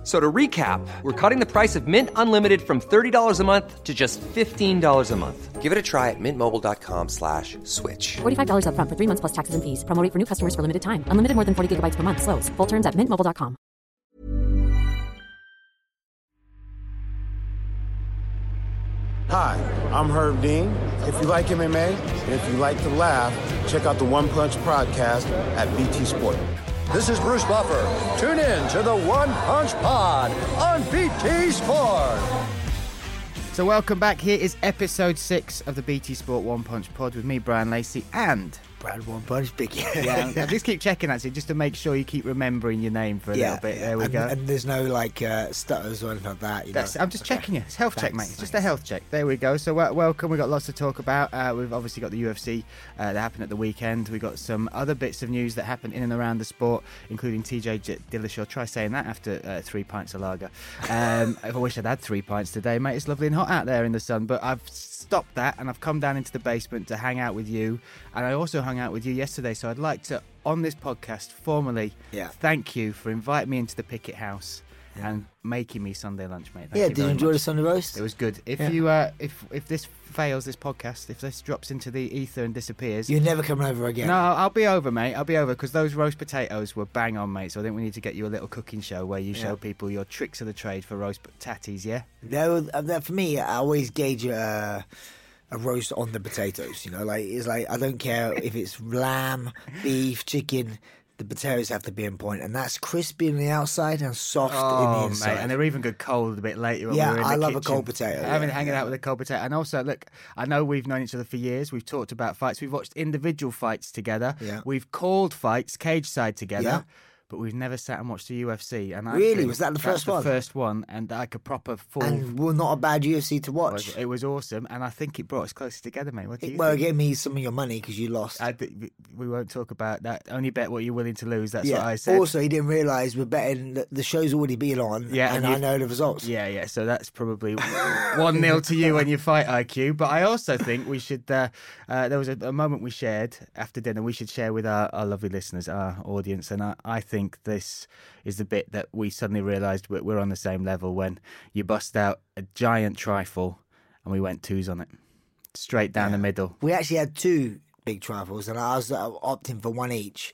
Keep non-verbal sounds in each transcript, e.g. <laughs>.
F- So to recap, we're cutting the price of Mint Unlimited from $30 a month to just $15 a month. Give it a try at mintmobile.com slash switch. $45 upfront for three months plus taxes and fees. Promo rate for new customers for limited time. Unlimited more than 40 gigabytes per month. Slows. Full terms at mintmobile.com. Hi, I'm Herb Dean. If you like MMA and if you like to laugh, check out the One Punch podcast at BT Sport. This is Bruce Buffer. Tune in to the One Punch Pod on BT Sport. So welcome back. Here is episode six of the BT Sport One Punch Pod with me, Bryan Lacey, and Brad One Punch Big. yeah, <laughs> I just keep checking actually, just to make sure you keep remembering your name for a little bit. Yeah. There we and, go. And there's no like uh, stutters or anything like that. You know? I'm just checking you. It's health check, mate. It's just a health check. There we go. So uh, welcome. We've got lots to talk about. Uh, we've obviously got the UFC uh, that happened at the weekend. We've got some other bits of news that happened in and around the sport, including TJ J- Dillashaw. Try saying that after uh, three pints of lager. Um, <laughs> I wish I'd had three pints today, mate. It's lovely and hot out there in the sun. But I've stopped that and I've come down into the basement to hang out with you. And I also hung out with you yesterday. So I'd like to, on this podcast, formally Yeah. thank you for inviting me into the Pickett House. And making me Sunday lunch, mate. Thank yeah, did you enjoy much. the Sunday roast? It was good. If Yeah. you uh, if if this fails, this podcast, if this drops into the ether and disappears, You're never coming over again. no, I'll be over, mate. I'll be over because those roast potatoes were bang on, mate. So I think we need to get you a little cooking show where you show people your tricks of the trade for roast tatties. Yeah. No, uh, for me, I always gauge uh, a roast on the potatoes. You know, like it's like I don't care if it's lamb, beef, chicken. The potatoes have to be in point, and that's crispy on the outside and soft in the Oh, inside. mate, and they're even good cold a bit later. When Yeah, we were in I love a cold potato, Having yeah, hanging out with a cold potato, and also look, I know we've known each other for years. We've talked about fights. We've watched individual fights together. Yeah. We've called fights cage side together. Yeah. But we've never sat and watched the UFC. And I Really? Was that the first one? The first one, and like a proper full. and well, not a bad UFC to watch. it was awesome, and I think it brought us closer together, mate. What do you well, think? give me some of your money because you lost. I we- we won't talk about that. Only bet what you're willing to lose. That's yeah. what I said. Also, he didn't realise we're betting that the show's already been on. Yeah, and and I know the results. Yeah, yeah. So that's probably one 0 to you when you fight IQ. But I also think we should. Uh, uh, there was a, a moment we shared after dinner. We should share with our, our lovely listeners, our audience, and I, I think this is the bit that we suddenly realised we're, we're on the same level when you bust out a giant trifle and we went twos on it, straight down the middle. We actually had two big trifles, and I was uh, opting for one each.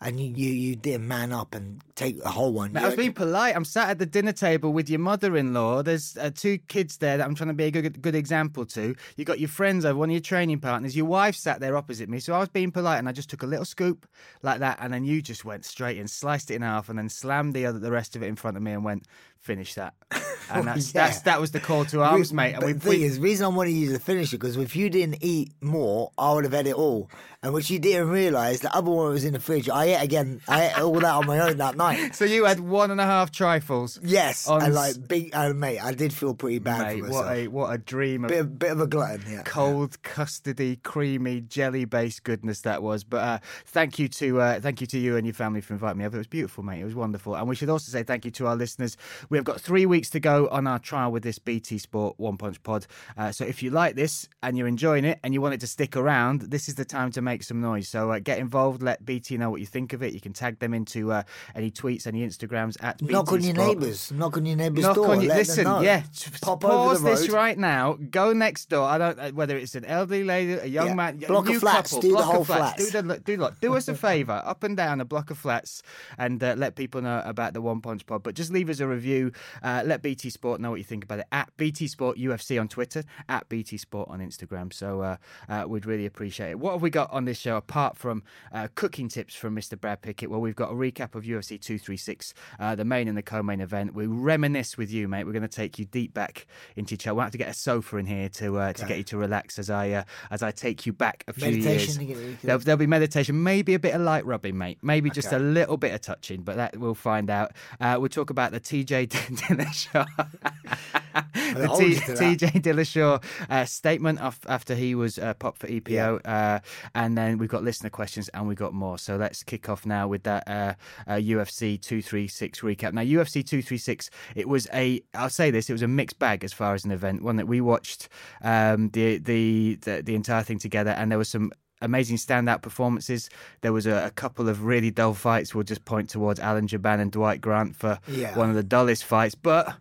And you, you, you didn't man up and take the whole one. Mate, I was being polite. I'm sat at the dinner table with your mother-in-law. There's uh, two kids there that I'm trying to be a good, good example to. You got your friends over, one of your training partners. Your wife sat there opposite me, so I was being polite, and I just took a little scoop like that, and then you just went straight and sliced it in half, and then slammed the other, the rest of it in front of me, and went finish that. <laughs> And <laughs> that's, Yeah. that's that was the call to arms, mate. And we, the thing we- is, the reason I wanted you to finish it because if you didn't eat more, I would have had it all. And which you didn't realise, the other one was in the fridge. I ate again. I ate all that on my own that night. <laughs> so you had one and a half trifles. Yes, and like big, uh, mate, I did feel pretty bad Mate, for what a what a dream of bit, of, bit of a glutton, yeah. cold, custardy, creamy, jelly-based goodness that was. But uh, thank you to uh, thank you to you and your family for inviting me over. It was beautiful, mate. It was wonderful. And we should also say thank you to our listeners. We have got three weeks to go on our trial with this BT Sport One Punch Pod. Uh, so if you like this and you're enjoying it and you want it to stick around, this is the time to make some noise. So uh, get involved. Let BT know what you think of it. You can tag them into uh, any tweets, any Instagrams at BT Knock on your neighbours. Knock on your neighbour's Knock door. on your, listen, yeah. Pop pause over the road. this right now. Go next door. I don't uh, whether it's an elderly lady, a young Yeah. man, a Block of flats, couple, do the block whole of flats. flats. Do the do lot. Do us a <laughs> favour, up and down a block of flats, and uh, let people know about the One Punch Pod. But just leave us a review. Uh, let BT Sport know what you think about it at BT Sport UFC on Twitter, at BT Sport on Instagram. So uh, uh, we'd really appreciate it. What have we got on this show apart from uh, cooking tips from Mr. Brad Pickett? Well, we've got a recap of UFC 236, uh, the main and the co-main event. We reminisce with you, mate. We're going to take you deep back into your chair. We'll have to get a sofa in here to uh, to get you to relax as I uh, as I take you back a few Meditation, years. you can- you can- There'll, there'll be meditation, maybe a bit of light rubbing, mate. Maybe just a little bit of touching, but that we'll find out. Uh, we'll talk about the TJ <laughs> Dillashaw. The T- you to that. TJ Dillashaw uh, statement after he was uh, popped for EPO, uh, and then we've got listener questions and we've got more. So let's kick off now with that uh, uh, UFC 236 recap. Now UFC 236, it was a I'll say this, it was a mixed bag as far as an event. One that we watched um, the, the the the entire thing together, and there was some amazing standout performances. There was a, a couple of really dull fights. We'll just point towards Alan Jouban and Dwight Grant for Yeah. one of the dullest fights, but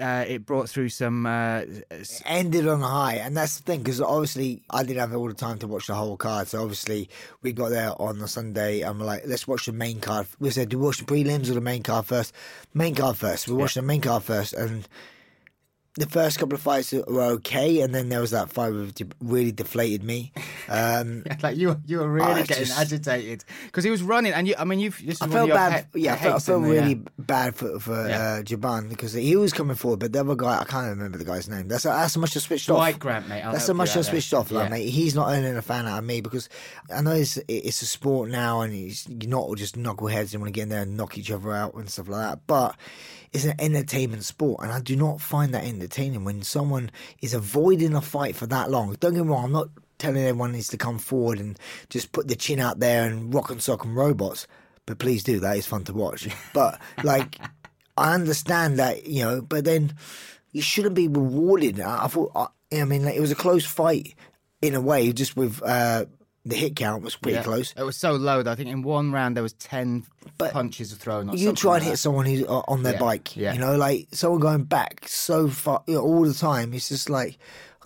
uh, it brought through some. Uh, s- ended on a high, and that's the thing because obviously I didn't have all the time to watch the whole card. So obviously we got there on the Sunday, and we're like, let's watch the main card. We said, do we watch the prelims or the main card first? Main card first. We watched the main card first, and the first couple of fights were okay, and then there was that fight which really deflated me. Um, <laughs> like you, you were really I getting just- agitated because he was running, and you. I mean, you've. I felt bad. he- yeah, I felt, I felt really bad for for Yeah. uh, Jouban because he was coming forward, but the other guy, I can't remember the guy's name. That's that's much I switched off. Dwight Grant, mate. I'll That's how much I switched off, like, mate. He's not earning a fan out of me because I know it's it's a sport now, and it's, you're not all just knuckleheads and want to get in there and knock each other out and stuff like that. But it's an entertainment sport, and I do not find that entertaining when someone is avoiding a fight for that long. Don't get me wrong, I'm not telling everyone needs to come forward and just put the chin out there and rock and sock and robots. But please do. That is fun to watch. <laughs> But like, I understand that you know, but then you shouldn't be rewarded. I, I thought. I, I mean, like, it was a close fight in a way, just with uh, the hit count was pretty Yeah. close. It was so low that I think in one round there was ten But punches thrown. Or You try like and hit that. someone who's uh, on their Yeah, bike, yeah. you know, like someone going back so far you know, all the time. It's just like,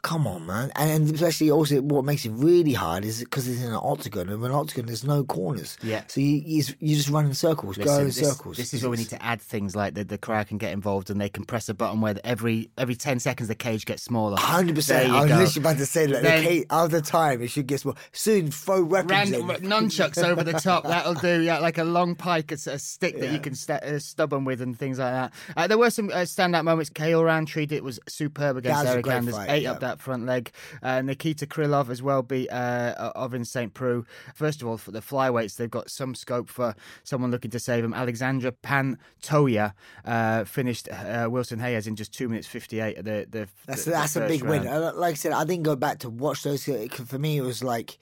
come on, man. And especially also, what makes it really hard is because it's in an octagon, and in an octagon there's no corners. Yeah. So you you, just- you just run in circles, go in this, circles. This is where we need to add things like the, the crowd can get involved and they can press a button where every every ten seconds the cage gets smaller. Hundred There percent. you I was go. literally about to say that. Then- the case, after time, it should get smaller. Soon, throw weapons in. nunchucks over the top. <laughs> That'll do. Yeah, like a long pike, a stick that you can st- uh, stub 'em with, and things like that. Uh, there were some uh, standout moments. Khalil Rountree it was superb against a Eric Anders. fight, ate yeah. up that front leg. Uh, Nikita Krylov as well beat uh, Ovince St. Preux. First of all, for the flyweights, they've got some scope for someone looking to save him. Alexandre Pantoja uh, finished uh, Wilson Reis in just two minutes fifty eight. The, the That's the- that's the a big win. round. Uh, Like I said, I didn't go back to watch those. 'cause For me, it was like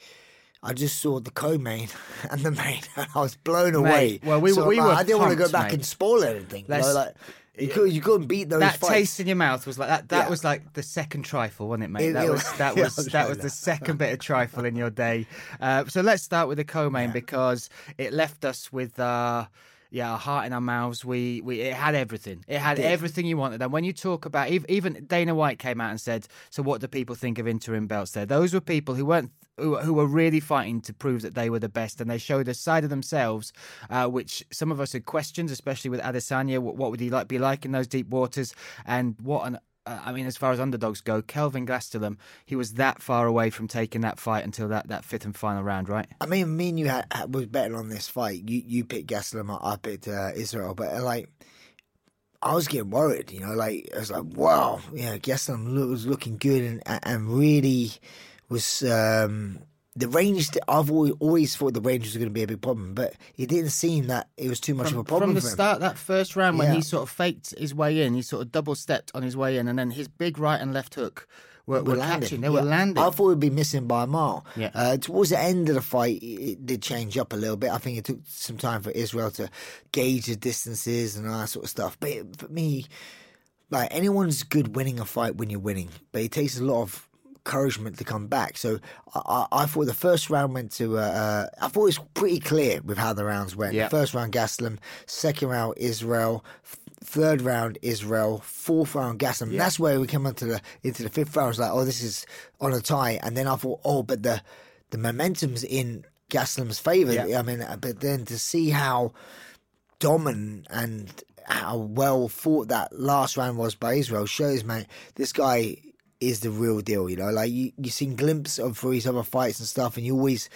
I just saw the co-main <laughs> and the main, and I was blown away. well, we- So, we like, were I didn't want to go back mate. and spoil anything. You, know, like, you, could, you couldn't beat those that fights. taste in your mouth was like that. That Yeah. was like the second trifle, wasn't it, mate? It- that <laughs> it was was- that yeah, was that was the second bit of trifle in your day. Uh, so let's start with the co-main because it left us with. Uh, yeah, our heart in our mouths. We, we it had everything. It had everything you wanted. And when you talk about even Dana White came out and said, "So what do people think of interim belts?" There, those were people who weren't who, who were really fighting to prove that they were the best, and they showed a side of themselves, uh, which some of us had questions, especially with Adesanya. What, what would he like be like in those deep waters? And what an uh, I mean, as far as underdogs go, Kelvin Gastelum, he was that far away from taking that fight until that, that fifth and final round, right? I mean, me and you had, had- was betting on this fight. You you picked Gastelum, I picked uh, Israel, but uh, like. I was getting worried, you know, like I was like, wow, yeah, Gastelum lo- was looking good and and really was um the range. I've always, always thought the range was going to be a big problem, but it didn't seem that it was too much of a problem From the start, that first round when he sort of faked his way in, he sort of double stepped on his way in, and then his big right and left hook were, were, were landing. catching. They Yeah. were landing. I thought we'd be missing by a mile. Yeah. Uh, towards the end of the fight, it, it did change up a little bit. I think it took some time for Israel to gauge the distances and all that sort of stuff. But it, for me, like anyone's good winning a fight when you're winning, but it takes a lot of encouragement to come back. So I, I, I thought the first round went to. Uh, uh, I thought it was pretty clear with how the rounds went. Yeah. The first round Gastelum, second round Israel, th- third round Israel, fourth round Gastelum. That's where we came into the into the fifth round. I was like, oh, this is on a tie, and then I thought, oh, but the the momentum's in Gastelum's favour. Yeah. I mean, uh, but then to see how dominant and how well fought that last round was by Israel shows, man, this guy is the real deal. You know, like you you seen glimpses of for his other fights and stuff, and you always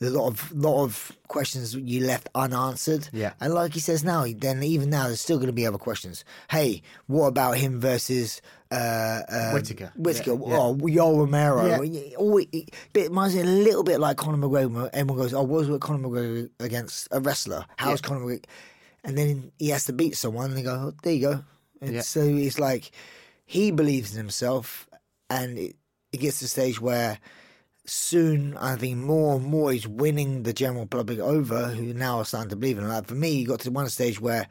a lot of lot of questions you left unanswered. Yeah. and like he says now, then even now there's still going to be other questions. Hey, what about him versus? Uh, um, Whittaker. Whittaker, Yeah, yeah. oh, Yoel Romero. Yeah. Yeah. Always, it reminds me a little bit like Conor McGregor. Everyone goes, "Oh, what was with Conor McGregor against a wrestler? How's Conor McGregor?" And then he has to beat someone, and they go, oh, "There you go." And Yeah. so it's like he believes in himself, and it, it gets to the stage where soon I think more and more he's winning the general public over, who now are starting to believe in. Like for me, he got to one stage where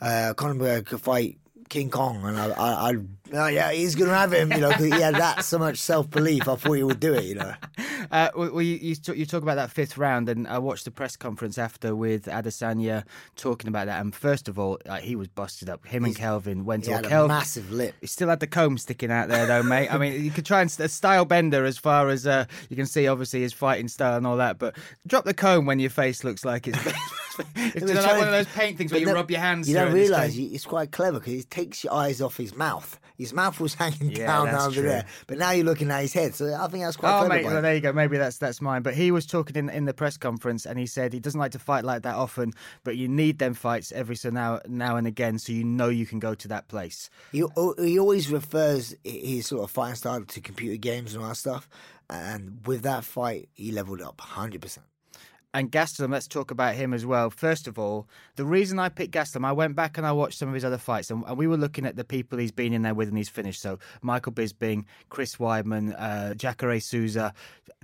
uh, McGregor could fight King Kong, and I, I, I oh yeah, he's gonna have him, you know, he had that so much self belief. I thought he would do it, you know. <laughs> Uh, well, you, you, talk, you talk about that fifth round, and I watched the press conference after with Adesanya talking about that. And first of all, uh, he was busted up. Him and Kelvin went to Kelvin. massive lip. He still had the comb sticking out there, though, mate. I mean, you could try and st- style bender as far as uh, you can see, obviously, his fighting style and all that. But drop the comb when your face looks like it's. <laughs> it's like one of those paint things where you rub your hands. You don't realise it's quite clever because takes your eyes off his mouth. His mouth was <laughs> hanging Yeah, down over true. there, but now you're looking at his head. So I think that's quite Oh, mate, well, there you go. Maybe that's that's mine. But he was talking in, in the press conference, and he said he doesn't like to fight like that often, but you need them fights every so now now and again, so you know you can go to that place. He, he always refers his sort of fighting style to computer games and all that stuff. And with that fight, he leveled up 100%. And Gastelum, let's talk about him as well. First of all, the reason I picked Gastelum, I went back and I watched some of his other fights, and, and we were looking at the people he's been in there with and he's finished. So Michael Bisping, Chris Weidman, uh, Jacare Souza,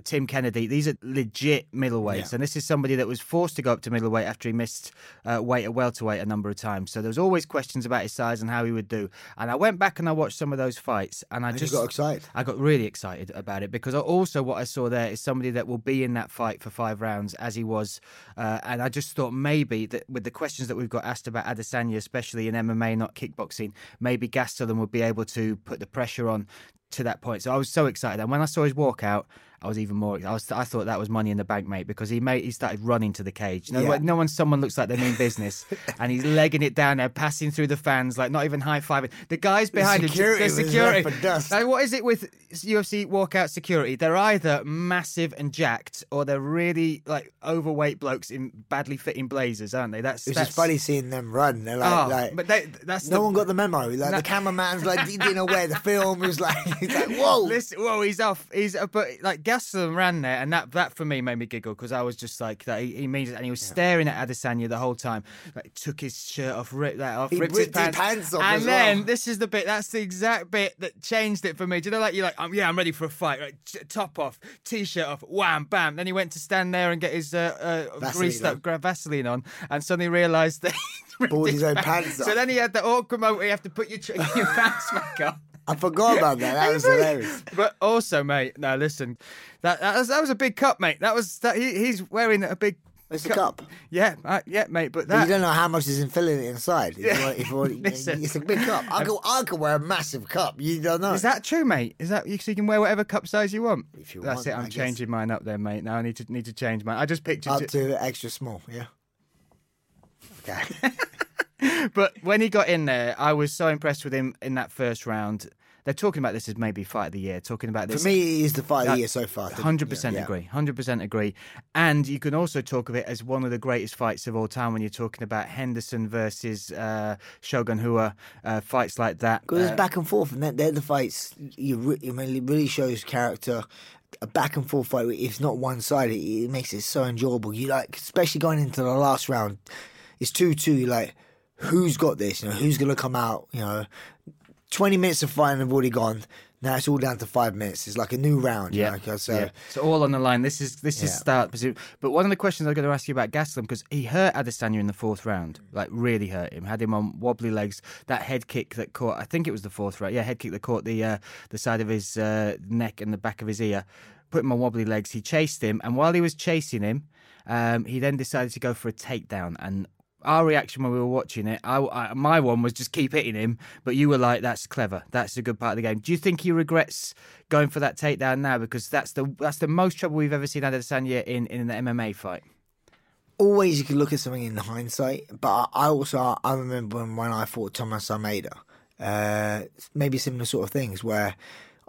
Tim Kennedy. These are legit middleweights, and this is somebody that was forced to go up to middleweight after he missed uh, weight at welterweight a number of times. So there was always questions about his size and how he would do. And I went back and I watched some of those fights, and I And just got excited. I got really excited about it because also what I saw there is somebody that will be in that fight for five rounds as he was, uh, and I just thought maybe that with the questions that we've got asked about Adesanya, especially in MMA, not kickboxing, maybe Gastelum would be able to put the pressure on to that point. So I was so excited, and when I saw his walkout. I was even more. I was. I thought that was money in the bank, mate, because he made. He started running to the cage. No, Yeah. no one. Someone looks like they mean business, <laughs> and he's legging it down there, passing through the fans, like not even high fiving. The guys behind security him, the security. left for dust. Like, what is it with UFC walkout security? They're either massive and jacked, or they're really like overweight blokes in badly fitting blazers, aren't they? That's It's that's just funny seeing them run. They're like, Oh, like but they, that's no the, one got the memo. Like No. the cameraman's like, he <laughs> didn't know where the film was. Like, <laughs> he's like, whoa. Listen, whoa, he's off. He's uh, but like Gastelum ran there, and that that for me made me giggle because I was just like that. He, he means it, and he was staring at Adesanya the whole time. Like took his shirt off, ripped that off, He ripped, ripped his his pants, pants off and then well. this is the bit. That's the exact bit that changed it for me. Do you know, like you're like, um, yeah, I'm ready for a fight. Right, top off, t-shirt off, wham, bam. Then he went to stand there and get his uh, uh, greased on. up gra- Vaseline on, and suddenly realised that. <laughs> Pulled his own back. pants So then he had the awkward moment where you have to put your, <laughs> your pants back on. I forgot about that. That was hilarious. But also, mate, no, listen, that that was, that was a big cup, mate. That was that he, he's wearing a big. It's a cup. Yeah, uh, yeah, mate. But that you don't know how much is in filling it inside. If Yeah. if you <laughs> Listen. it's a big cup. I could, I could wear a massive cup. You don't know. is that true, mate? Is that you? So you can wear whatever cup size you want. If you That's want, it. I'm I guess. changing mine up there, mate. Now I need to need to change mine. I just pictured. up it- to extra small? Yeah. Okay. <laughs> But when he got in there, I was so impressed with him in that first round. They're talking about this as maybe fight of the year. Talking about this For me, he is the fight of the year so far. Hundred percent agree. Hundred percent agree. And you can also talk of it as one of the greatest fights of all time when you're talking about Henderson versus uh, Shogun Rua, uh, fights like that. Because Uh, it's back and forth, and they're, they're the fights you re- I mean, it really shows character. A back and forth fight, if not one sided, it makes it so enjoyable. You like, especially going into the last round, it's two two. You're like, who's got this? You know, who's gonna come out? You know, twenty minutes of fighting have already gone. Now it's all down to five minutes. It's like a new round. Yeah. You know, so yeah. So all on the line. This is this is start. But one of the questions I'm going to ask you about Gastelum because he hurt Adesanya in the fourth round, like really hurt him. Had him on wobbly legs. That head kick that caught. I think it was the fourth round. Yeah, head kick that caught the uh, the side of his uh, neck and the back of his ear. Put him on wobbly legs. He chased him, and while he was chasing him, um, he then decided to go for a takedown and. Our reaction when we were watching it, I, I, my one was just keep hitting him, but you were like, "That's clever. That's a good part of the game." Do you think he regrets going for that takedown now because that's the that's the most trouble we've ever seen Adesanya in in an MMA fight? always you can look at something in hindsight, but I also I remember when, when I fought Thomas Almeida, uh, maybe similar sort of things where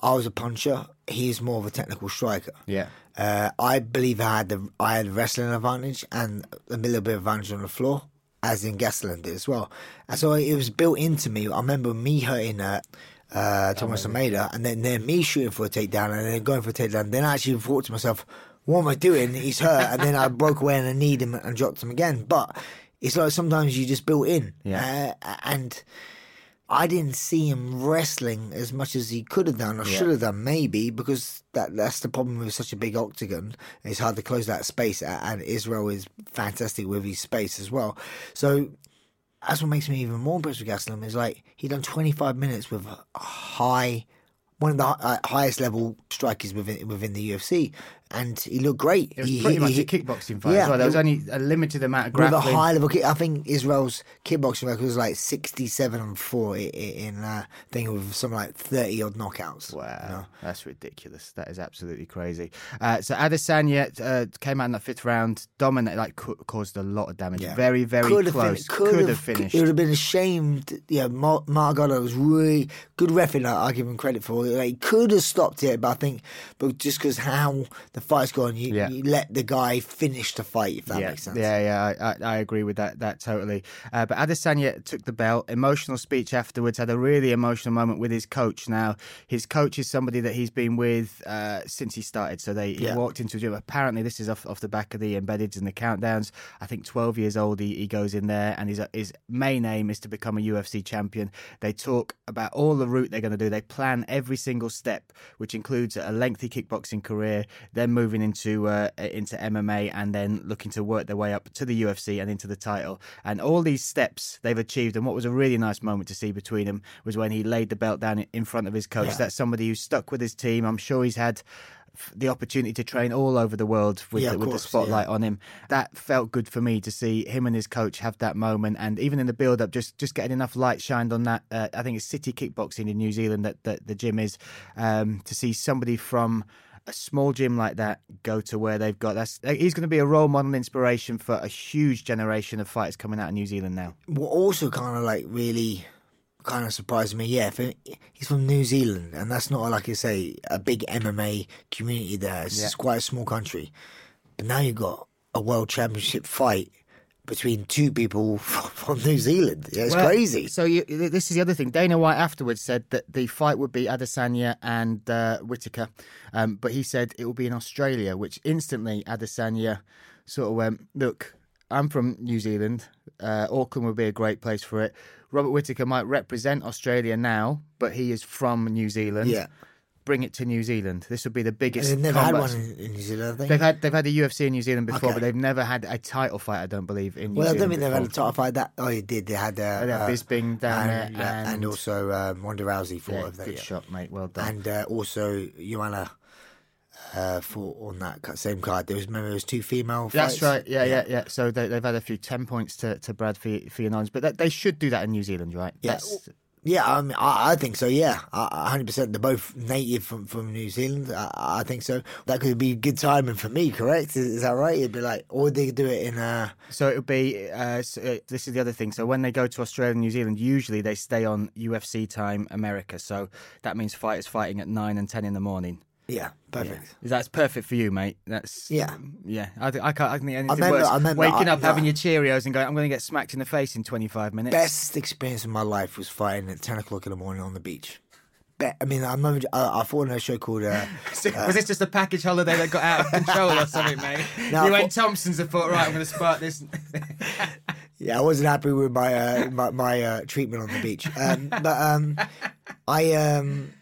I was a puncher, he's more of a technical striker. Yeah. Uh, I believe I had the I had wrestling advantage and a little bit of advantage on the floor, as in did as well. And so it was built into me. I remember me hurting uh, uh, Thomas Almeida, and then, then me shooting for a takedown, and then going for a takedown. Then I actually thought to myself, "What am I doing? He's hurt." and then I broke away and I kneed him and dropped him again. But it's like sometimes you just built in, Yeah. uh, and. I didn't see him wrestling as much as he could have done or should have done, maybe because that that's the problem with such a big octagon. It's hard to close that space, and Israel is fantastic with his space as well. So that's what makes me even more impressed with Gastelum is like he done 25 minutes with high, one of the uh, highest level strikers within within the UFC, and he looked great. It was He- pretty he- much he- a kickboxing fight Yeah, well. There was only a limited amount of with a high level kick. I think Israel's kickboxing record was like 67 and 4 i- i- in uh, thing with something like 30 odd knockouts. Wow, that's ridiculous. That is absolutely crazy. Uh, so Adesanya uh, came out in the fifth round, dominated, like ca- caused a lot of damage. Yeah. Very, very Could have close. fin- could, have finished. It would have been a shame. Yeah, Mar- was really good referee. I, I give him credit for. Like, he could have stopped it, but I think, but just because how the fight's gone, you, Yeah. you let the guy finish the fight. If that yeah, makes sense. Yeah, yeah, I, I, agree with that. That totally. Uh, but Adesanya took the belt. Emotional speech afterwards. Had a really emotional moment with his coach. Now, his coach is somebody that he's been with uh, since he started. So they he Yeah. walked into a gym. Apparently, this is off off the back of the embeddeds and the countdowns. I think 12 years old. He, he goes in there, and his his main aim is to become a UFC champion. They talk about all the route they're going to do. They plan every single step, which includes a lengthy kickboxing career, then moving into uh, into MMA, and then looking to work their way up to the UFC and into the title. And all these steps they've achieved. And what was a really nice moment to see between them was when he laid the belt down in front of his coach. Yeah. That's somebody who's stuck with his team. I'm sure he's had the opportunity to train all over the world with, Yeah, the, with the course, spotlight on him. That felt good for me to see him and his coach have that moment, and even in the build-up, just just getting enough light shined on that. Uh, I think it's City Kickboxing in New Zealand that, that the gym is um, to see somebody from a small gym like that go to where they've got. That's he's going to be a role model inspiration for a huge generation of fighters coming out of New Zealand now. What also kind of like really kind of surprised me, yeah, for, he's from New Zealand, and that's not like I say a big MMA community there. It's just quite a small country, but now you've got a world championship fight between two people <laughs> from New Zealand. Yeah, it's Well, crazy. So you, this is the other thing. Dana White afterwards said that the fight would be Adesanya and uh, Whittaker, um, but he said it will be in Australia, which instantly Adesanya sort of went, "Look, I'm from New Zealand. Uh, Auckland would be a great place for it. Robert Whittaker might represent Australia now, but he is from New Zealand. Yeah. Bring it to New Zealand. This would be the biggest. They've never had one in, New Zealand, I think. They've had they've had a UFC in New Zealand before, Okay. but they've never had a title fight. I don't believe in New well, I Zealand. don't think they've had a title fight. That oh, they did. They had uh, They had uh, Bisping down and, there and and- also um, Ronda Rousey fought Yeah, over there. good yeah. shot, mate. Well done. and uh, also Joanna uh, fought on that same card. There was remember there was two female. That's fights? right. Yeah, yeah, yeah. So they, they've had a few ten points to, to Brad for, for your knowledge, but that, they should do that in New Zealand, right? Yeah. That's- Yeah, I mean, I, I think so. Yeah, hundred percent. They're both native from, from New Zealand. I, I think so. That could be good timing for me. Correct? Is, is that right? It'd be like, or they could do it in uh So it would be. Uh, so, uh, this is the other thing. So when they go to Australia and New Zealand, usually they stay on UFC time, America. So that means fighters fighting at nine and ten in the morning. Yeah, perfect. That's perfect for you, mate. That's Yeah. yeah. I, think I can't. I think anything remember- worse. I remember waking I- up, having your Cheerios, and going, "I'm going to get smacked in the face in 25 minutes." Best experience of my life was fighting at ten o'clock in the morning on the beach. Be- I mean, I remember I, I fought in a show called. <laughs> Uh, was this just a package holiday that got out of control or something, mate? <laughs> No, you I went Thompson's and thought, right, I'm going to spark this. <laughs> Yeah, I wasn't happy with my uh, my, my uh, treatment on the beach. Um, but um, I um,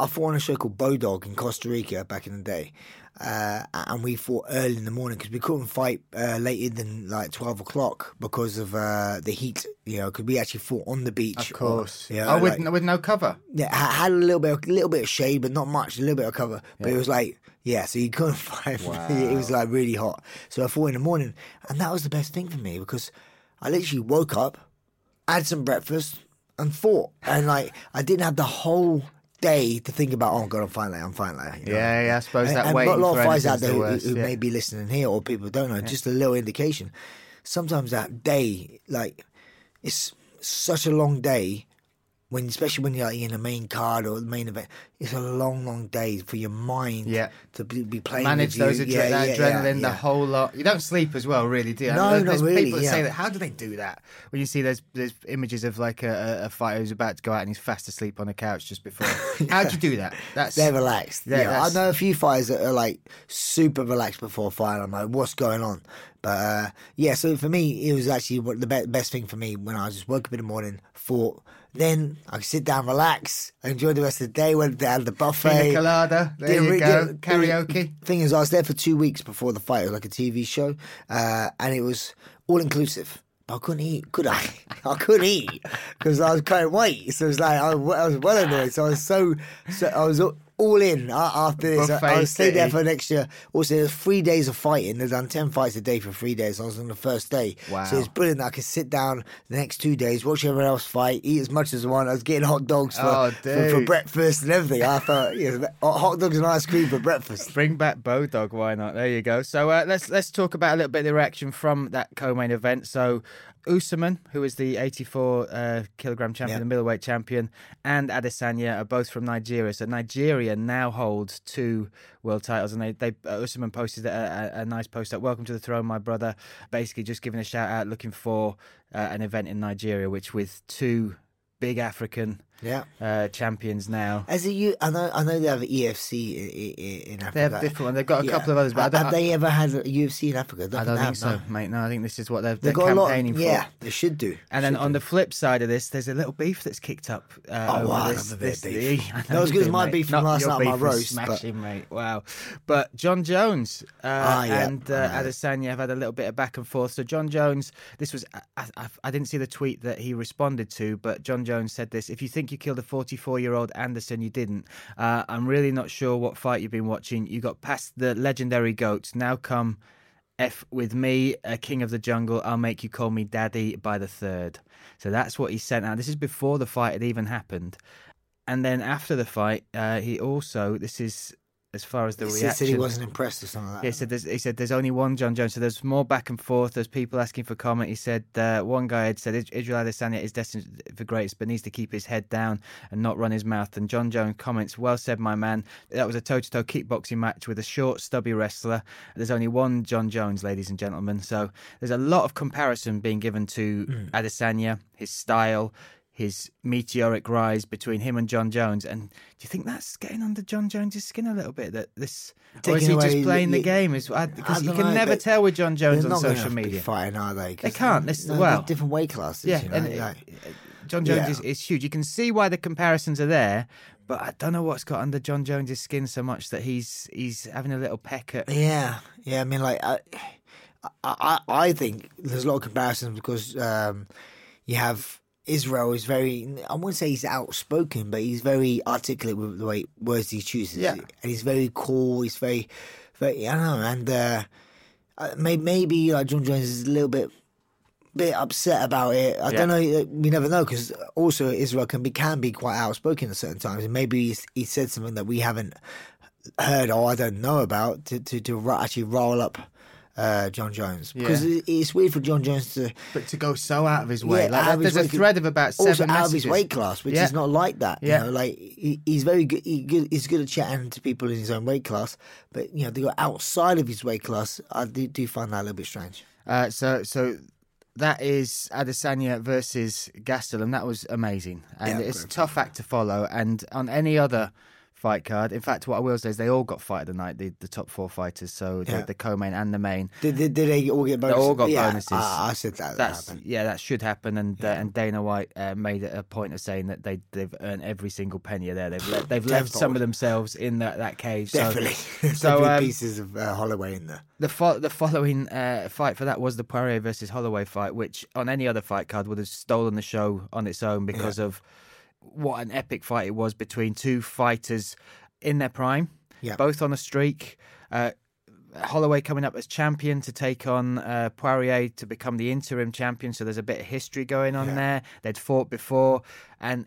I fought on a show called Bodog in Costa Rica back in the day, uh, and we fought early in the morning because we couldn't fight uh, later than like twelve o'clock because of uh, the heat. You know, because we actually fought on the beach. Of course. Yeah, oh, with, like- with no cover. yeah, ha- had a little bit, a little bit of shade, but not much. A little bit of cover, but it was like, yeah. So you couldn't <laughs> fight. it was like really hot. So I fought in the morning, and that was the best thing for me because I literally woke up, had some breakfast, and fought. And like I didn't have the whole day to think about. Oh God, I'm fine later. I'm fine you know? Yeah, yeah, I suppose and, that and a lot of fighters out there the who, worst, who yeah. may be listening here, or people don't know. Just a little indication. Sometimes that day, like it's such a long day when especially when you're like, in a main card or the main event, it's a long, long day for your mind Yeah. to be, be playing. Manage those you. adre- Yeah, yeah, adrenaline, yeah, the whole lot. You don't sleep as well, really, do you? No, there's, not there's really, People that say that. How do they do that? When you see there's there's images of like a, a fighter who's about to go out and he's fast asleep on a couch just before. <laughs> How do you do that? That's They're relaxed. Yeah, I know a few fighters that are like super relaxed before fighting. I'm like, what's going on? But uh, yeah, so for me, it was actually the be- best thing for me when I just woke up in the morning, thought, then I could sit down, relax, enjoy the rest of the day. Went down the buffet. Pina colada. There Didn't you re- go. didn't- Karaoke. Thing is, I was there for two weeks before the fight. It was like a TV show, uh, and it was all inclusive. But I couldn't eat, could I? <laughs> I couldn't eat because I was cutting weight. So it was like I, was- I was well annoyed. So I was so, so I was all in after this. I, I Buffet stayed there for an extra. Also, there's three days of fighting. They've done ten fights a day for three days. I was on the first day, Wow. so it's brilliant. that I could sit down the next two days, watch everyone else fight, eat as much as I want. I was getting hot dogs for, Oh, for, for breakfast and everything. I thought, <laughs> you know, hot dogs and ice cream for breakfast. Bring back Bodog, why not? There you go. So uh, let's let's talk about a little bit of the reaction from that co-main event. So Usman, who is the 84 uh, kilogram champion, Yeah. the middleweight champion, and Adesanya are both from Nigeria. So Nigeria now holds two world titles, and they they uh, Usman posted a, a, a nice post up. Welcome to the throne, my brother. Basically, just giving a shout out, looking for uh, an event in Nigeria, which with two big African Yeah. uh, champions now. As a U, I know, I know they have EFC in, in, Africa. They have different ones. They've got a couple of others, but I have, don't- have they ever had a UFC in Africa? I don't think so, no. mate. No, I think this is what they're, They've they're got a lot. campaigning for. Yeah, they should do. And then on do. the flip side of this, there's a little beef that's kicked up. Uh, Oh, over wow, this, of this- beef. <laughs> I know Not as you good as my mate. beef from Not last night my roast, but- Smashing, mate. Wow. But Jon Jones uh, Ah, yeah. and uh. Adesanya have had a little bit of back and forth. So Jon Jones, this was I, I, I didn't see the tweet that he responded to, but Jon Jones said this: "If you think you killed a 44-year-old Anderson, you didn't. Uh, I'm really not sure what fight you've been watching. You got past the legendary goats. Now come." F with me, a king of the jungle. I'll make you call me daddy by the third. So that's what he sent out. This is before the fight had even happened. And then after the fight, uh, he also, this is as far as the He said- reaction. said he wasn't impressed or something like that. He said, there's, he said there's only one Jon Jones. So there's more back and forth. There's people asking for comment. He said uh, one guy had said Israel Adesanya is destined for greatness, but needs to keep his head down and not run his mouth. And Jon Jones comments, "Well said, my man. That was a toe-to-toe kickboxing match with a short, stubby wrestler. There's only one Jon Jones, ladies and gentlemen. So there's a lot of comparison being given to Adesanya, his style." His meteoric rise between him and Jon Jones, and do you think that's getting under Jon Jones' skin a little bit? That this, or is Taking he away just playing the the- game? Is because you can know, never tell with Jon Jones on social media. fighting, are they? They can't. This- no, well- different weight classes. Yeah, you know, and like- uh, Jon Jones Yeah. is, is huge. You can see why the comparisons are there, but I don't know what's got under Jon Jones's skin so much that he's he's having a little peck at. Yeah, yeah. I mean, like, I, I, I, I think there's a lot of comparisons because um, you have Israel is very. I wouldn't say he's outspoken, but he's very articulate with the way words he chooses. Yeah. and he's very cool. He's very, very. I don't know, and uh, uh, maybe maybe like Jon Jones is a little bit. Bit upset about it. I Yeah. don't know. We never know because also Israel can be can be quite outspoken at certain times, and maybe he's, he said something that we haven't heard or I don't know about to to, to actually roll up uh, Jon Jones because Yeah. it, it's weird for Jon Jones to But to go so out of his way, yeah, like there's a thread of about seven also out of his weight class, which Yeah. is not like that. Yeah. You know, like he, he's very good, he good. He's good at chatting to people in his own weight class, but you know, they go outside of his weight class. I do, do find that a little bit strange. Uh, so so that is Adesanya versus Gastelum. That was amazing, and Yeah, it's a tough act to follow. And on any other fight card, in fact, what I will say is they all got fight of the night. The, the top four fighters, so the, Yeah. the co-main and the main. Did, did, did they all get bonuses? They all got yeah, bonuses. I, I said that. That's yeah, that should happen. And uh, and Dana White uh, made it a point of saying that they they've earned every single penny of there. They've le- they've left some of themselves in that, that cage. So- definitely. <laughs> So, Definitely um, pieces of uh, Holloway in there. The fo- the following uh, fight for that was the Poirier versus Holloway fight, which on any other fight card would have stolen the show on its own because of what an epic fight it was between two fighters in their prime, Yeah. both on a streak. Uh, Holloway coming up as champion to take on uh, Poirier to become the interim champion. So there's a bit of history going on Yeah. there. They'd fought before, and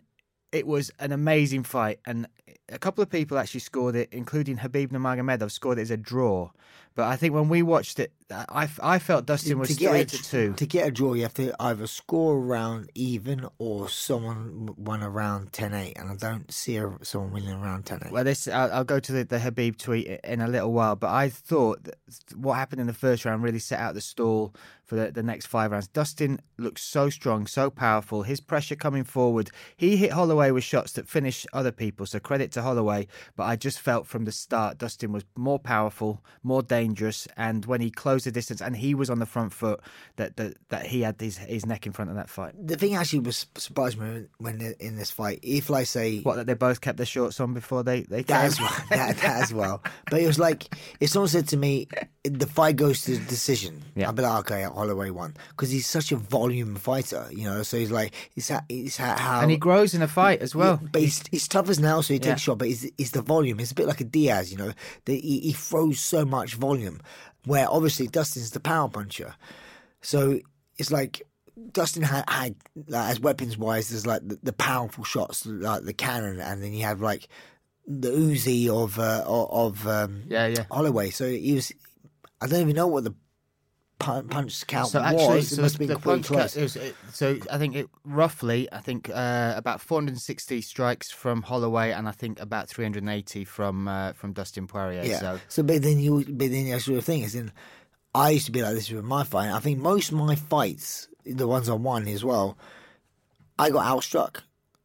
it was an amazing fight. And a couple of people actually scored it, including Khabib Nurmagomedov, scored it as a draw. But I think when we watched it, I, I felt Dustin was three a, to two. To get a draw, you have to either score around even or someone won around 10-8, and I don't see a, someone winning around 10-8. Well, this I'll, I'll go to the, the Khabib tweet in a little while, but I thought that what happened in the first round really set out the stall for the, the next five rounds. Dustin looks so strong, so powerful. His pressure coming forward. He hit Holloway with shots that finished other people. So credit to Holloway, but I just felt from the start Dustin was more powerful, more dangerous, and when he closed the distance and he was on the front foot, that that, that he had his his neck in front of that fight. The thing actually was surprised me when they're in this fight. If like say What that they both kept their shorts on before they they that as well, that, that as well. But it was like if someone said to me, "The fight goes to the decision," Yeah. I'd be like, "Okay, Holloway won," because he's such a volume fighter, you know. So he's like, it's how, it's how, how and he grows in a fight as well. Yeah, but he's, he's tough as nails, so he takes Yeah. shot. But it's, it's the volume. It's a bit like a Diaz, you know. The, he, he throws so much volume, where obviously Dustin's the power puncher. So it's like Dustin had, had like, as weapons wise, there's like the, the powerful shots, like the cannon, and then you have like the Uzi of uh, of um, Yeah, yeah. Holloway. So he was. I don't even know what the punch count So actually, was. It so must have the been quite punch close. it was, it, so I think it roughly, I think uh, about 460 strikes from Holloway, and I think about 380 from uh, from Dustin Poirier. Yeah. So So, but then you, but then the of thing is, then I used to be like this with my fight. I think most of my fights, the ones I won as well, I got outstruck.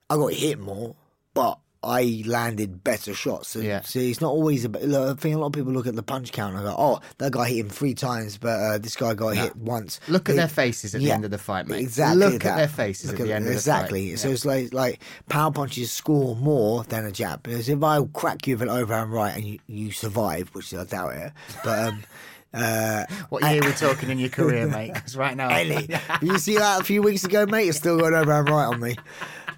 I got hit more, but I landed better shots. So, Yeah. so it's not always about. Look, I think a lot of people look at the punch count and go, "Oh, that guy hit him three times, but uh, this guy got hit once." Look at their faces at the end of the fight, mate. Exactly. Look that. at their faces Look at the end of the fight. exactly. So Yeah. it's like like power punches score more than a jab. Because if I crack you with an overhand right and you, you survive, which I doubt it, but um, <laughs> uh, What year we're talking in your career, <laughs> mate? Because right now, Ellie, <laughs> you see that a few weeks ago, mate? You're still got an overhand right on me.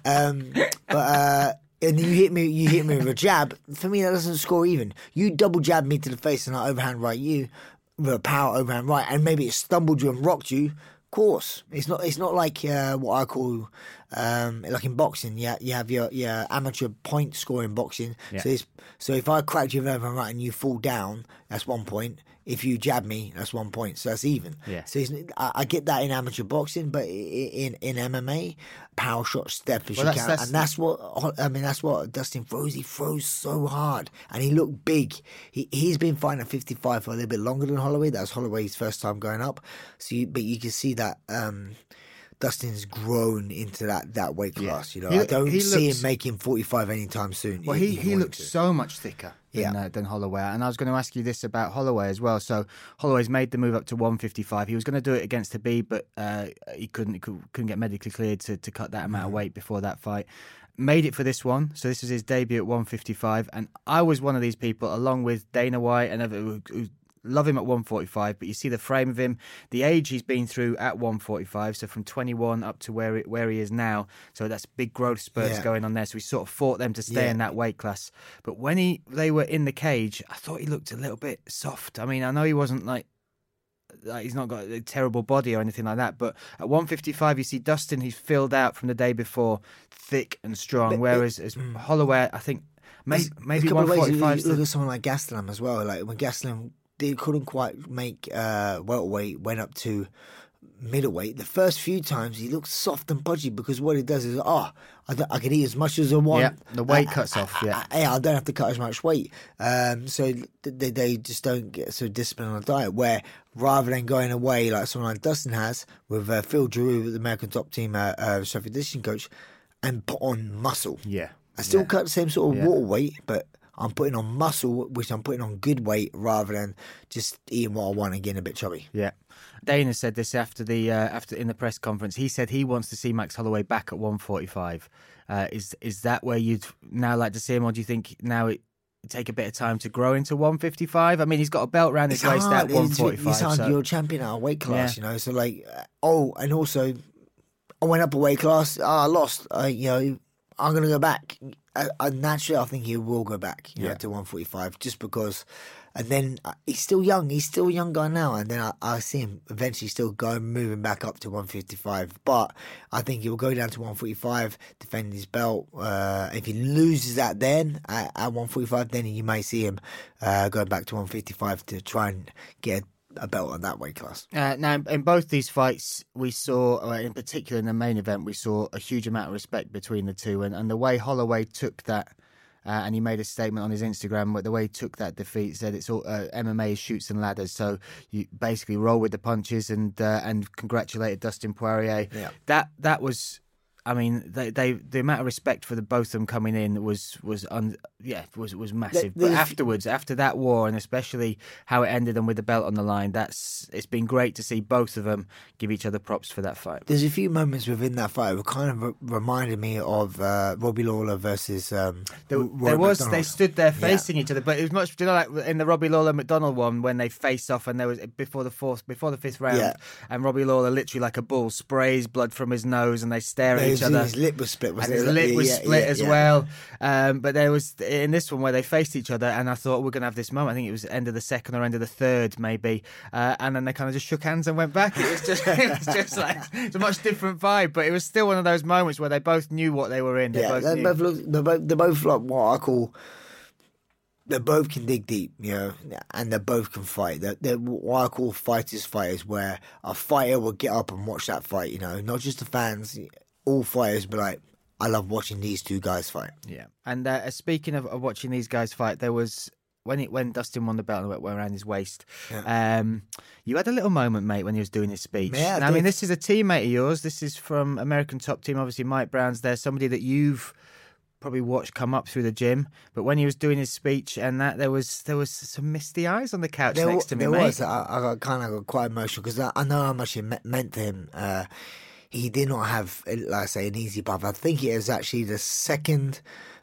Um, but uh, and you hit me, you hit me with a jab. For me, that doesn't score even. You double jab me to the face and I overhand right you with a power overhand right, and maybe it stumbled you and rocked you. Of course, it's not. It's not like uh, what I call um, like in boxing. Yeah, you have your your amateur point scoring boxing. So it's, so if I cracked you with an overhand right and you fall down, that's one point. If you jab me, that's one point. So that's even. Yeah. So I, I get that in amateur boxing, but in in MMA, power shot step as Well, you that's- can, that's- and that's what I mean. That's what Dustin throws. He throws so hard, and he looked big. He he's been fighting at fifty five for a little bit longer than Holloway. That was Holloway's first time going up. So, you, but you can see that. um Dustin's grown into that, that weight class. You know, He- I don't see looks- him making forty five anytime soon. Well, he, he looks to. so much thicker than, Yeah. uh, than Holloway. And I was going to ask you this about Holloway as well. So Holloway's made the move up to 155. He was going to do it against Habib, but uh, he couldn't he couldn't get medically cleared to, to cut that amount Mm. of weight before that fight. Made it for this one. So this was his debut at 155. And I was one of these people, along with Dana White and other who, who love him at 145, but you see the frame of him, the age he's been through at 145, so from 21 up to where it, where he is now. So that's big growth spurts Yeah. going on there. So he sort of fought them to stay Yeah. in that weight class. But when he they were in the cage, I thought he looked a little bit soft. I mean, I know he wasn't like like he's not got a terrible body or anything like that. But at 155, you see Dustin, he's filled out from the day before, thick and strong. whereas as Holloway, I think maybe there's a couple of ways. You 145. 's Look at someone like Gastelum as well. Like when Gastelum, they couldn't quite make uh, welterweight, went up to middleweight. The first few times he looked soft and pudgy because what he does is, oh, I, I can eat as much as I want. Yeah, the weight I- cuts I- off, yeah. I, I, I don't have to cut as much weight. Um, so they, they just don't get so disciplined on a diet. Where rather than going away like someone like Dustin has with uh, Phil Giroux, the American top team uh, uh, strength and conditioning coach, and put on muscle. Yeah. I still yeah. cut the same sort of Yeah. water weight, but I'm putting on muscle, which I'm putting on good weight rather than just eating what I want and getting a bit chubby. Yeah. Dana said this after the uh, after in the press conference. He said he wants to see Max Holloway back at 145. Uh, is is that where you'd now like to see him, or do you think now it take a bit of time to grow into 155? I mean, he's got a belt round his waist at It's- 145. It's hard. so- You're champion at a weight class, Yeah. you know. So like, uh, oh, and also, I went up a weight class. Ah, I lost. Uh, you know, I'm gonna go back. I, I, naturally, I think he will go back. You know, to 145, just because. And then uh, he's still young. He's still a young guy now. And then I, I see him eventually still going, moving back up to 155. But I think he'll go down to 145, defend his belt. Uh, if he loses that then at, at 145, then you may see him uh, going back to 155 to try and get a belt on that weight class. Uh, now, in both these fights, we saw, uh, in particular in the main event, we saw a huge amount of respect between the two, and, and the way Holloway took that, uh, and he made a statement on his Instagram, but the way he took that defeat said it's all uh, MMA shoots and ladders, so you basically roll with the punches, and uh, and congratulated Dustin Poirier. Yeah. That that was I mean, they, they the amount of respect for the both of them coming in was was un, yeah was was massive. There- but afterwards, after that war, and especially how it ended and with the belt on the line, that's it's been great to see both of them give each other props for that fight. There's a few moments within that fight that kind of re- reminded me of uh, Robbie Lawler versus um, There, there was they stood there Yeah. facing each other, but it was much you know like in the Robbie Lawler McDonald one when they faced off and there was before the fourth before the fifth round, Yeah. and Robbie Lawler literally like a bull sprays blood from his nose and they stare at Yeah, each his- other. his lip was split, and wasn't his it? lip was Yeah, split yeah, as yeah. well. Um, but there was in this one where they faced each other, and I thought we're gonna have this moment. I think it was end of the second or end of the third, maybe. Uh, and then they kind of just shook hands and went back. It was just <laughs> it was just like it's a much different vibe, but it was still one of those moments where they both knew what they were in. They Yeah, both they both look. They're both, they're both like what I call. They both can dig deep, you know, and they both can fight. They're, they're what I call fighters fighters, where a fighter will get up and watch that fight. You know, not just the fans, all fighters, be like, I love watching these two guys fight. Yeah, and uh, speaking of, of watching these guys fight, there was when it when Dustin won the belt and it went around his waist. Um, you had a little moment, mate, when he was doing his speech. Yeah, I Now, I mean, this is a teammate of yours. This is from American Top Team. Obviously, Mike Brown's there. Somebody that you've probably watched come up through the gym. But when he was doing his speech and that, there was there was some misty eyes on the couch There, next wa- to me, there mate. was. I, I kind of got quite emotional because I, I know how much it me- meant to him. Uh, he did not have, like I say, an easy path. I think it was actually the second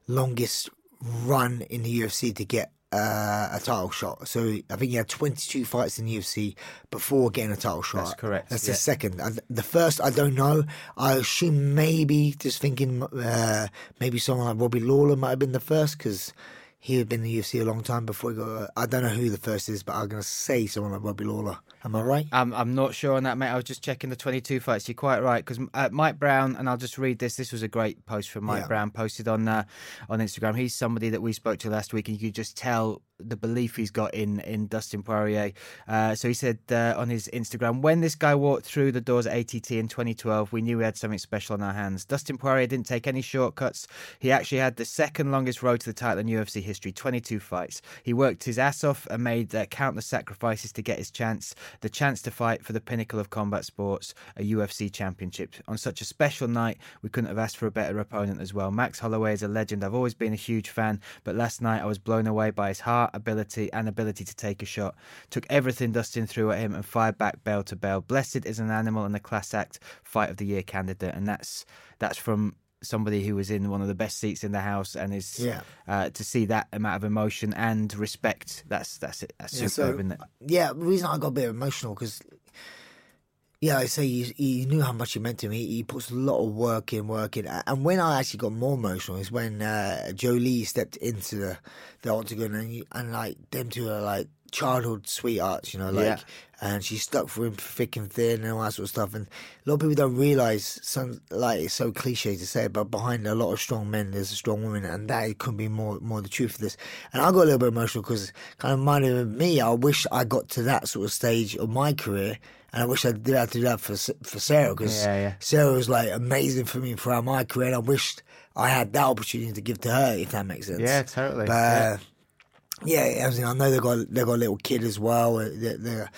longest run in the UFC to get uh, a title shot. So I think he had 22 fights in the UFC before getting a title shot. That's correct, That's yeah. the second. The first, I don't know. I assume maybe just thinking uh, maybe someone like Robbie Lawler might have been the first because he had been in the UFC a long time before he got. I don't know who the first is, but I'm going to say someone like Robbie Lawler. Am I right? I'm I'm not sure on that, mate. I was just checking the 22 fights. You're quite right because uh, Mike Brown, and I'll just read this. This was a great post from Mike Yeah. Brown, posted on uh, on Instagram. He's somebody that we spoke to last week, and you could just tell the belief he's got in in Dustin Poirier. Uh, so he said uh, on his Instagram, when this guy walked through the doors at ATT in 2012, we knew we had something special on our hands. Dustin Poirier didn't take any shortcuts. He actually had the second longest road to the title in UFC history, 22 fights. He worked his ass off and made uh, countless sacrifices to get his chance, the chance to fight for the pinnacle of combat sports, a UFC championship. On such a special night, we couldn't have asked for a better opponent as well. Max Holloway is a legend. I've always been a huge fan, but last night I was blown away by his heart, ability, and ability to take a shot. Took everything Dustin threw at him and fired back bell to bell. Blessed is an animal and a class act fight of the year candidate, and that's that's from somebody who was in one of the best seats in the house and is Yeah. uh, to see that amount of emotion and respect that's that's it that's Yeah, superb so- isn't it Yeah, the reason I got a bit emotional because, yeah, I say he, he knew how much he meant to me. He puts a lot of work in, work in. And when I actually got more emotional is when uh, Jolie stepped into the, the octagon and, and like them two are like childhood sweethearts, you know, like, Yeah. and she stuck for him thick and thin and all that sort of stuff. And a lot of people don't realize, some like it's so cliche to say, but behind a lot of strong men, there's a strong woman, and that couldn't be more more the truth of this. And I got a little bit emotional because kind of reminded me. I wish I got to that sort of stage of my career. And I wish I did have to do that for for Sarah because Yeah, yeah. Sarah was like amazing for me throughout my career. And I wished I had that opportunity to give to her, if that makes sense. Yeah, totally. But Yeah. uh, yeah, I, mean, I know they got they got a little kid as well. Uh, They're, they're,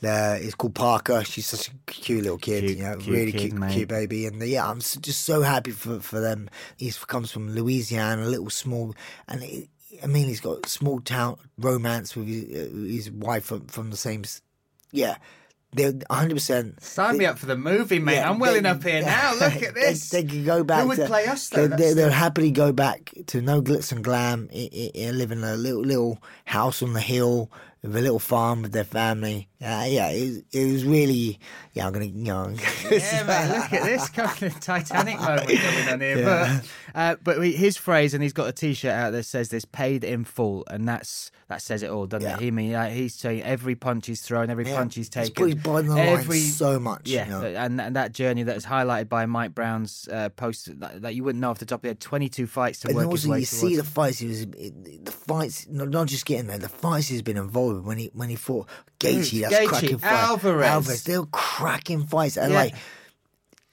they're- it's called Parker. She's such a cute little kid, Cute- you know, cute really kid, cute, cute baby. And uh, yeah, I'm just so happy for for them. He comes from Louisiana, a little small, and it, I mean, he's got small town romance with his, his wife from, from the same. Yeah, they're 100. percent Sign me up for the movie, mate. I'm welling up here now. Look <laughs> at this. They, they can go back. Who would to, play us, though? They, they, will happily go back to no glitz and glam, i i i live in a little little house on the hill with a little farm with their family. Uh, yeah, it, was- it was really. Yeah, I'm gonna. You know, yeah, mate, look at this kind of Titanic <laughs> moment going on here. But, uh, but he- his phrase, and he's got a T-shirt out that says "this paid in full," and that's that says it all, doesn't Yeah. it? He mean like, he's saying every punch he's thrown, every Yeah. punch he's He's taken, put his body on the line so much, you Yeah, know. and and that journey that is highlighted by Mike Brown's uh, post that, that you wouldn't know off the top your head. Twenty-two fights to And work his also, way you towards. see the fights. He was the fights, not, not just getting there. The fights he's been involved with when he when he fought Gaethje. Gaethje. Alvarez. Alvarez. They were cracking fights, and Yeah. like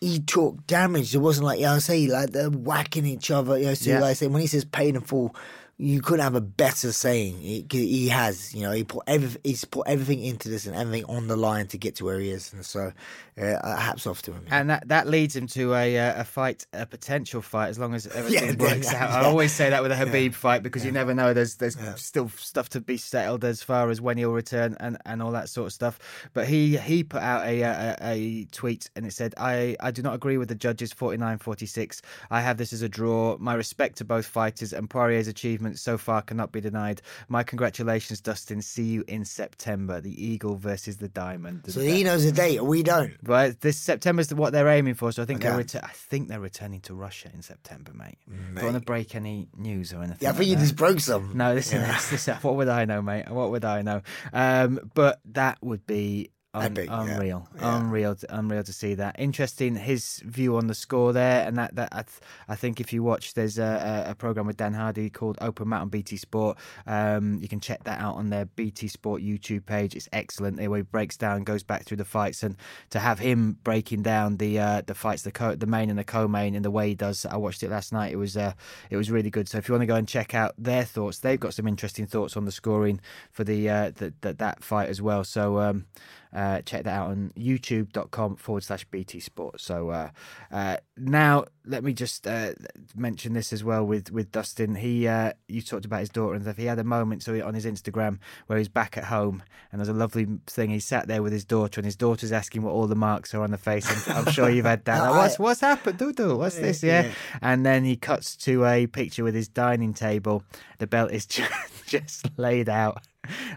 he took damage. It wasn't like yeah, I say like they're whacking each other. You know, so Yeah. like I say when he says paid in full. You couldn't have a better saying. He, he has, you know, he put every, he's put everything into this and everything on the line to get to where he is, and so uh, hats off to him. And that, that leads him to a uh, a fight, a potential fight, as long as everything Yeah, works yeah, out. I always say that with a Khabib fight because you never know. There's there's still stuff to be settled as far as when he'll return and, and all that sort of stuff. But he he put out a a, a tweet and it said, "I I do not agree with the judges 49-46. I have this as a draw. My respect to both fighters and Poirier's achievements so far cannot be denied. My congratulations, Dustin. See you in September. The Eagle versus the Diamond. So he knows the date, we don't. Right, this September's what they're aiming for. So I think they're Okay. I think they're returning to Russia in September, mate. Do you want to break any news or anything? Yeah, I like think you that? just broke some. No, listen, this, <laughs> this, what would I know, mate? What would I know? Um, but that would be un- Epic, unreal, Yeah. unreal, to, unreal to see that. Interesting, his view on the score there, and that that I, th- I think if you watch, there's a, a, a program with Dan Hardy called Open Mat on BT Sport. Um, you can check that out on their BT Sport YouTube page. It's excellent. Where he breaks down, goes back through the fights, and to have him breaking down the uh, the fights, the co- the main and the co-main, and the way he does. I watched it last night. It was uh, it was really good. So if you want to go and check out their thoughts, they've got some interesting thoughts on the scoring for the uh, the, the, that fight as well. So. Um, uh, check that out on youtube.com forward slash BT Sport. So uh, uh, now let me just uh, mention this as well with, with Dustin. He uh, you talked about his daughter and stuff. He had a moment so on his Instagram where he's back at home and there's a lovely thing. He sat there with his daughter and his daughter's asking what all the marks are on the face. And I'm sure you've had that. <laughs> Like, what's what's happened, Doodle? What's this? Yeah. And then he cuts to a picture with his dining table. The belt is just, <laughs> just laid out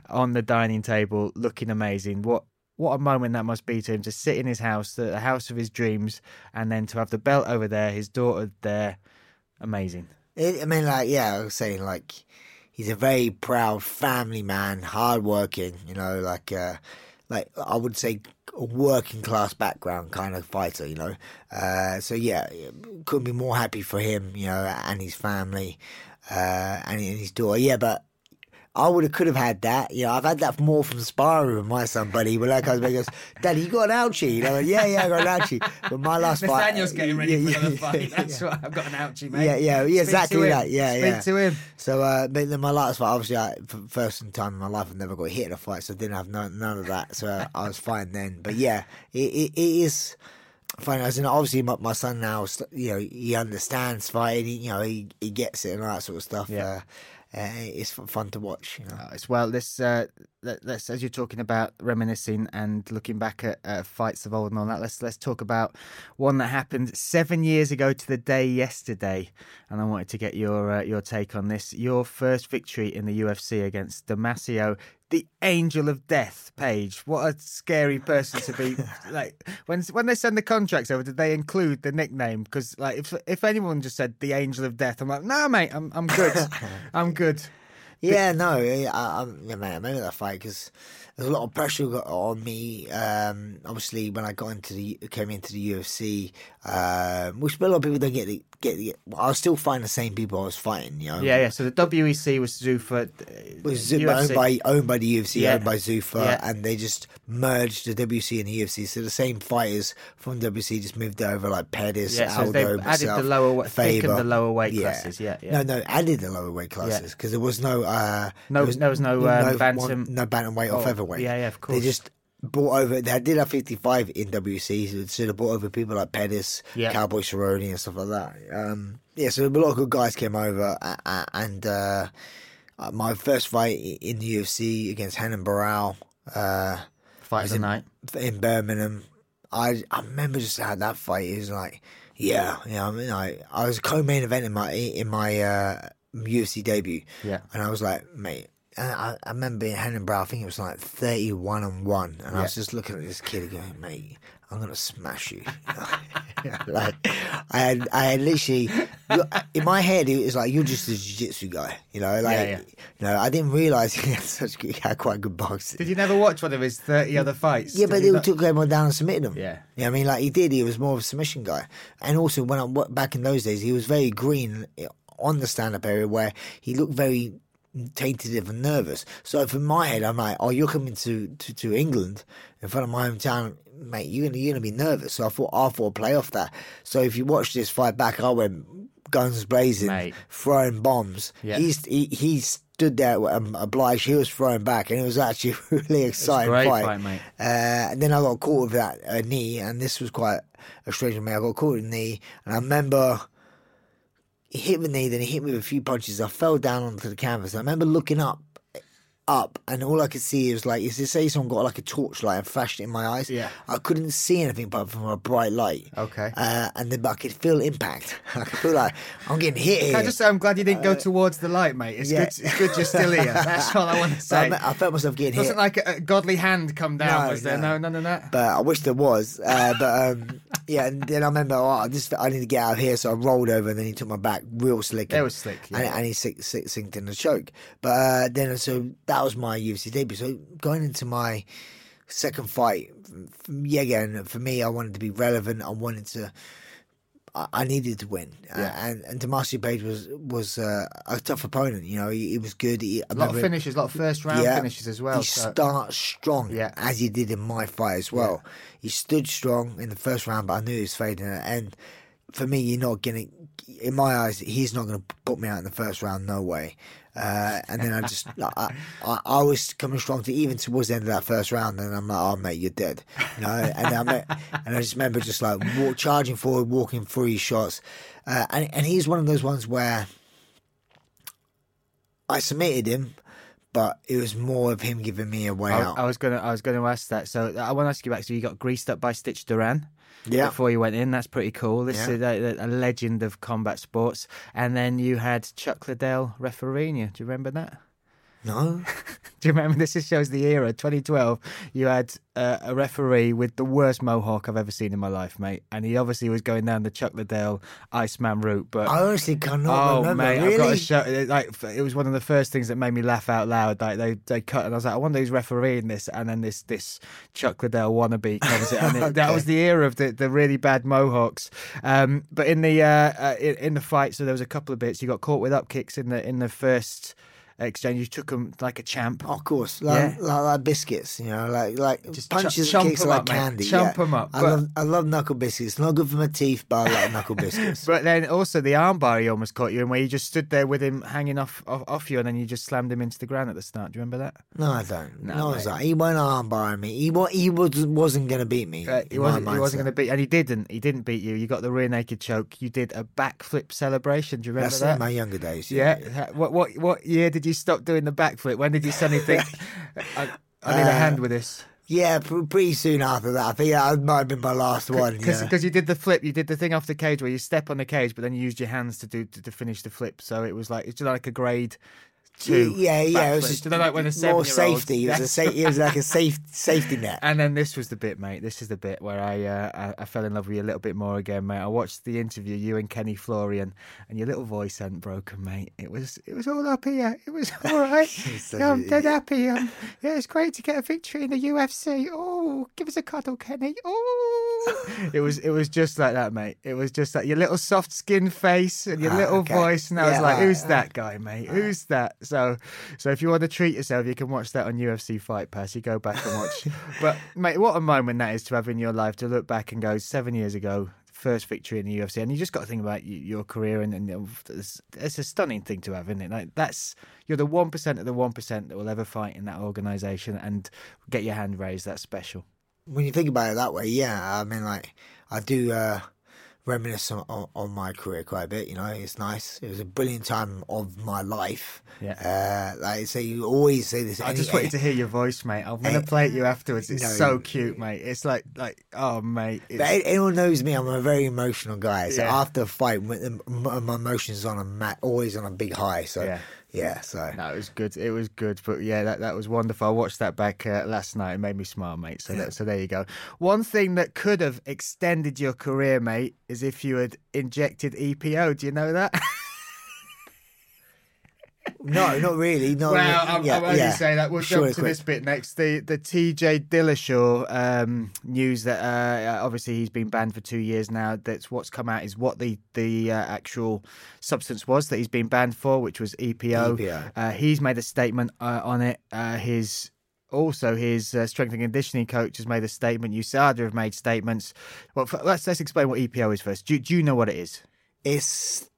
on the dining table, looking amazing. What what a moment that must be to him to sit in his house, the, house of his dreams, and then to have the belt over there, his daughter there. Amazing. It, I mean, like, yeah, I was saying, like, he's a very proud family man, hardworking, you know, like, uh, like I would say, a working class background kind of fighter, you know. Uh, so yeah, couldn't be more happy for him, you know, and his family, uh, and his daughter. Yeah, but I would have could have had that. You know, I've had that more from sparring with my son, buddy. But like I was, goes, "Daddy, you got an ouchie?" You know, like, yeah, yeah, I got an ouchie. But my last fight, Nathaniel's getting ready yeah, for another yeah, fight. yeah, That's yeah. right. I've got an ouchie, mate. Yeah, yeah, yeah, exactly that. Yeah, Speak yeah. to him. So, uh, but then my last fight, obviously, I, first time in my life, I've never got hit in a fight, so I didn't have none, none of that. So I was fine then. But yeah, it, it, it is fine. As in, obviously, my, my son now, you know, he understands fighting. He, you know, he, he gets it and all that sort of stuff. Yeah. Uh, uh, it's fun to watch. You know. Uh, as well. Let's, uh, let's as you're talking about reminiscing and looking back at uh, fights of old and all that. Let's let's talk about one that happened seven years ago to the day yesterday, and I wanted to get your uh, your take on this. Your first victory in the UFC against Damacio. The Angel of Death, Page. What a scary person to be. <laughs> like when when they send the contracts over, did they include the nickname? Because like if if anyone just said the Angel of Death, I'm like, no, mate, I'm I'm good, <laughs> I'm good. Yeah, no, I, I, yeah, man, I remember that fight because there's a lot of pressure got on me. Um, obviously, when I got into the came into the UFC, um, which a lot of people don't get the, get. The, I was still fighting the same people I was fighting. You know, Yeah, yeah. So the WEC was Zuffa. uh, was Zuffa owned by owned by the UFC, Yeah. owned by Zuffa, Yeah. and they just merged the WEC and the UFC. So the same fighters from WEC just moved over, like Pettis, Yeah, so Aldo, added myself, the lower Faber. the lower weight classes, yeah, yeah. No, no, added the lower weight classes because there was no, uh, No- there there was no, um, bantam- one- no bantamweight or Oh, featherweight. yeah, yeah, of course. They just brought over. They did have fifty five in WEC, so, they brought over people like Pettis, Yeah. Cowboy Cerrone, and stuff like that. Um, yeah, so a lot of good guys came over, and uh, uh, my first fight in the UFC against Renan Barão. Uh, Fight of the in, night. in Birmingham. I I remember just how that fight is like. Yeah, yeah. I mean, I I was co-main event in my in my uh, UFC debut. Yeah. and I was like, mate. I, I remember being Renan Barão. I think it was like thirty-one and one, and I was just looking at this kid going, "Mate, I'm gonna smash you." <laughs> <laughs> like, I had, I had literally in my head it was like, "You're just a jiu-jitsu guy," you know. Like, Yeah, yeah. you know, I didn't realize <laughs> he had such good, he had quite good boxing. Did you never watch one of his 30 other fights? Yeah, Did but you they not- took everyone down and submitted him. Yeah. yeah. I mean, like he did. He was more of a submission guy, and also when I back in those days, he was very green on the stand-up area where he looked very tentative and nervous. So from my head, I'm like, "Oh, you're coming to, to, to England in front of my hometown, mate. You're gonna you're gonna be nervous." So I thought I thought play off that. So if you watch this fight back, I went guns blazing, Mate. throwing bombs. Yeah. He's he, he stood there um, obliged. He was throwing back, and it was actually <laughs> a really exciting great fight. fight, mate. Uh, and then I got caught with that uh, knee, and this was quite a strange one. I got caught with the knee, and I remember he hit me the knee, then he hit me with a few punches. I fell down onto the canvas. I remember looking up, up, and all I could see was like, is to say someone got like a torchlight and flashed it in my eyes. Yeah. I couldn't see anything but from a bright light. Okay. Uh, and then but I could feel impact. <laughs> I could feel like I'm getting hit here. Can I just say I'm glad you didn't go towards the light, mate. It's yeah. good. It's good you're still here. <laughs> That's all I want to say. I, I felt myself getting It wasn't hit. like a, a godly hand come down, No, was there? no. No, none of that. but I wish there was. Uh, but um, yeah, and then I remember, oh, I just I need to get out of here, so I rolled over, and then he took my back real slick. It and- was slick, yeah. and, and he sink, sink, sinked in the choke. But uh, then, so that was my UFC debut. So going into my second fight, yeah, again, for me, I wanted to be relevant. I wanted to. I needed to win, uh, and and Damacio Page was was uh, a tough opponent. You know, he, he was good. He, A lot of finishes, a lot of first round finishes as well. He so- starts strong, Yeah. as he did in my fight as well. He stood strong in the first round, but I knew he was fading. And for me, you're not gonna. In my eyes, he's not gonna put me out in the first round. No way. Uh, and then I just, I, I, I was coming strong to even towards the end of that first round, and I'm like, "Oh mate, you're dead," you know. And I and I just remember just like walk, charging forward, walking through his shots, uh, and and he's one of those ones where I submitted him, but it was more of him giving me a way I, out. I was gonna, I was gonna ask that. So I want to ask you back. So you got greased up by Stitch Duran. Yeah. Before you went in, that's pretty cool. This Yeah. is a, a legend of combat sports. And then you had Chuck Liddell refereeing you. Do you remember that? No, <laughs> Do you remember? This just shows the era. 2012. You had uh, a referee with the worst mohawk I've ever seen in my life, mate. And he obviously was going down the Chuck Liddell Iceman route. But I honestly cannot Oh remember. mate, really? I've got to show. it- Like it was one of the first things that made me laugh out loud. Like they they cut, and I was like, I wonder who's refereeing this. And then this this Chuck Liddell wannabe comes in, and it, <laughs> that was the era of the, the really bad Mohawks. Um, but in the uh, uh, in, in the fight, so there was a couple of bits. You got caught with up kicks in the in the first exchange. You took them like a champ. Of course, like, Yeah. like, like biscuits, you know, like like Just punches ch- and kicks like up, mate. candy. Chomp them up, I love I love knuckle biscuits. Not good for my teeth, but I like knuckle biscuits. <laughs> But then also the armbar he almost caught you in, where you just stood there with him hanging off, off off you, and then you just slammed him into the ground at the start. Do you remember that? no, I don't. No, No, it's like, he won't armbar me. He wa- he was wasn't gonna beat me. Uh, he wasn't. He wasn't going to beat, and he didn't. He didn't beat you. You got the rear naked choke. You did a backflip celebration. Do you remember That's that? in my younger days. yeah. Ha- What what what year did you stop doing the backflip? When did you suddenly think, <laughs> I, I need a Uh, hand with this? yeah. pretty soon after that, I think that might have been my last one. Because Yeah. you did the flip, you did the thing off the cage where you step on the cage, but then you used your hands to do to, to finish the flip. So it was like it's just like a grade two. Yeah, yeah. It was just Do you know, like when a more safety. It was a sa- it was like a safe <laughs> safety net. And then this was the bit, mate. This is the bit where I, uh, I I fell in love with you a little bit more again, mate. I watched the interview, you and Kenny Florian, and your little voice hadn't broken, mate. It was it was all up here. It was all <laughs> right. yeah, I'm dead happy. Um, yeah, it's great to get a victory in the UFC. Oh, give us a cuddle, Kenny. Oh, <laughs> it was it was just like that, mate. It was just like your little soft skin face and your Ah, little okay. voice, and I was like, who's that guy, mate? Who's that? So, so if you want to treat yourself, you can watch that on UFC Fight Pass. You go back and watch. <laughs> but mate, what a moment that is to have in your life to look back and go seven years ago. First victory in the UFC, and you just got to think about your career, and, and it's, it's a stunning thing to have, isn't it? Like that's you're the one percent of the one percent that will ever fight in that organisation, and get your hand raised. That's special. when you think about it that way, yeah, I mean, like, I do uh, reminisce on, my career quite a bit. You know, it's nice. It was a brilliant time of my life. Yeah. Uh, like, so you always say this. I any- just wanted to hear your voice, mate. I'm gonna play it you afterwards. It's no, so cute, mate. It's like like oh, mate. But It's, anyone knows me, I'm a very emotional guy. So Yeah. after a fight, when the- m- my emotions on a ma- always on a big high. So Yeah. Yeah, so No, it was good. It was good, but yeah, that, that was wonderful. I watched that back uh, last night. It made me smile, mate. So that, so there you go. One thing that could have extended your career, mate, is if you had injected EPO. Do you know that? <laughs> no, not really. No, well, I'm, yeah, I'm only yeah. saying that. We'll Sure, jump to quick. this bit next. The the TJ Dillashaw um, news that uh, obviously he's been banned for two years now. That's what's come out is what the the uh, actual substance was that he's been banned for, which was EPO. EPO. Uh, he's made a statement uh, on it. Uh, his also his uh, strength and conditioning coach has made a statement. USADA have made statements. Well, f- let's let's explain what EPO is first. Do, do you know what it is? It's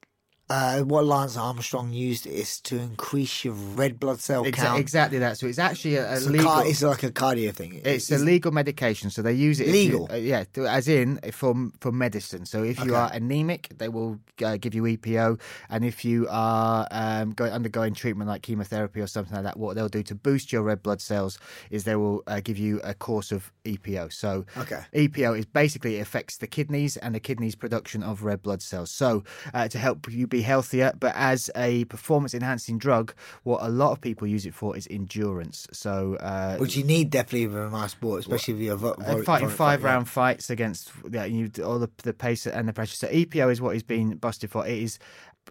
uh, what Lance Armstrong used is to increase your red blood cell Exa- count. exactly that. So it's actually a, a It's, a legal. car- it's like a cardio thing. It's a legal medication, so they use it. if you- Legal? uh, yeah, as in for for medicine. So if you are anemic, they will uh, give you EPO, and if you are um, go, undergoing treatment like chemotherapy or something like that, what they'll do to boost your red blood cells is they will uh, give you a course of EPO. So Okay. EPO is basically it affects the kidneys and the kidneys production of red blood cells. So uh, to help you be healthier, but as a performance enhancing drug, what a lot of people use it for is endurance. So uh, which you need definitely a nice sport, especially if you're vo- uh, vo- fighting vo- five yeah. round fights against yeah, you all the the pace and the pressure. So EPO is what he's been busted for. It is.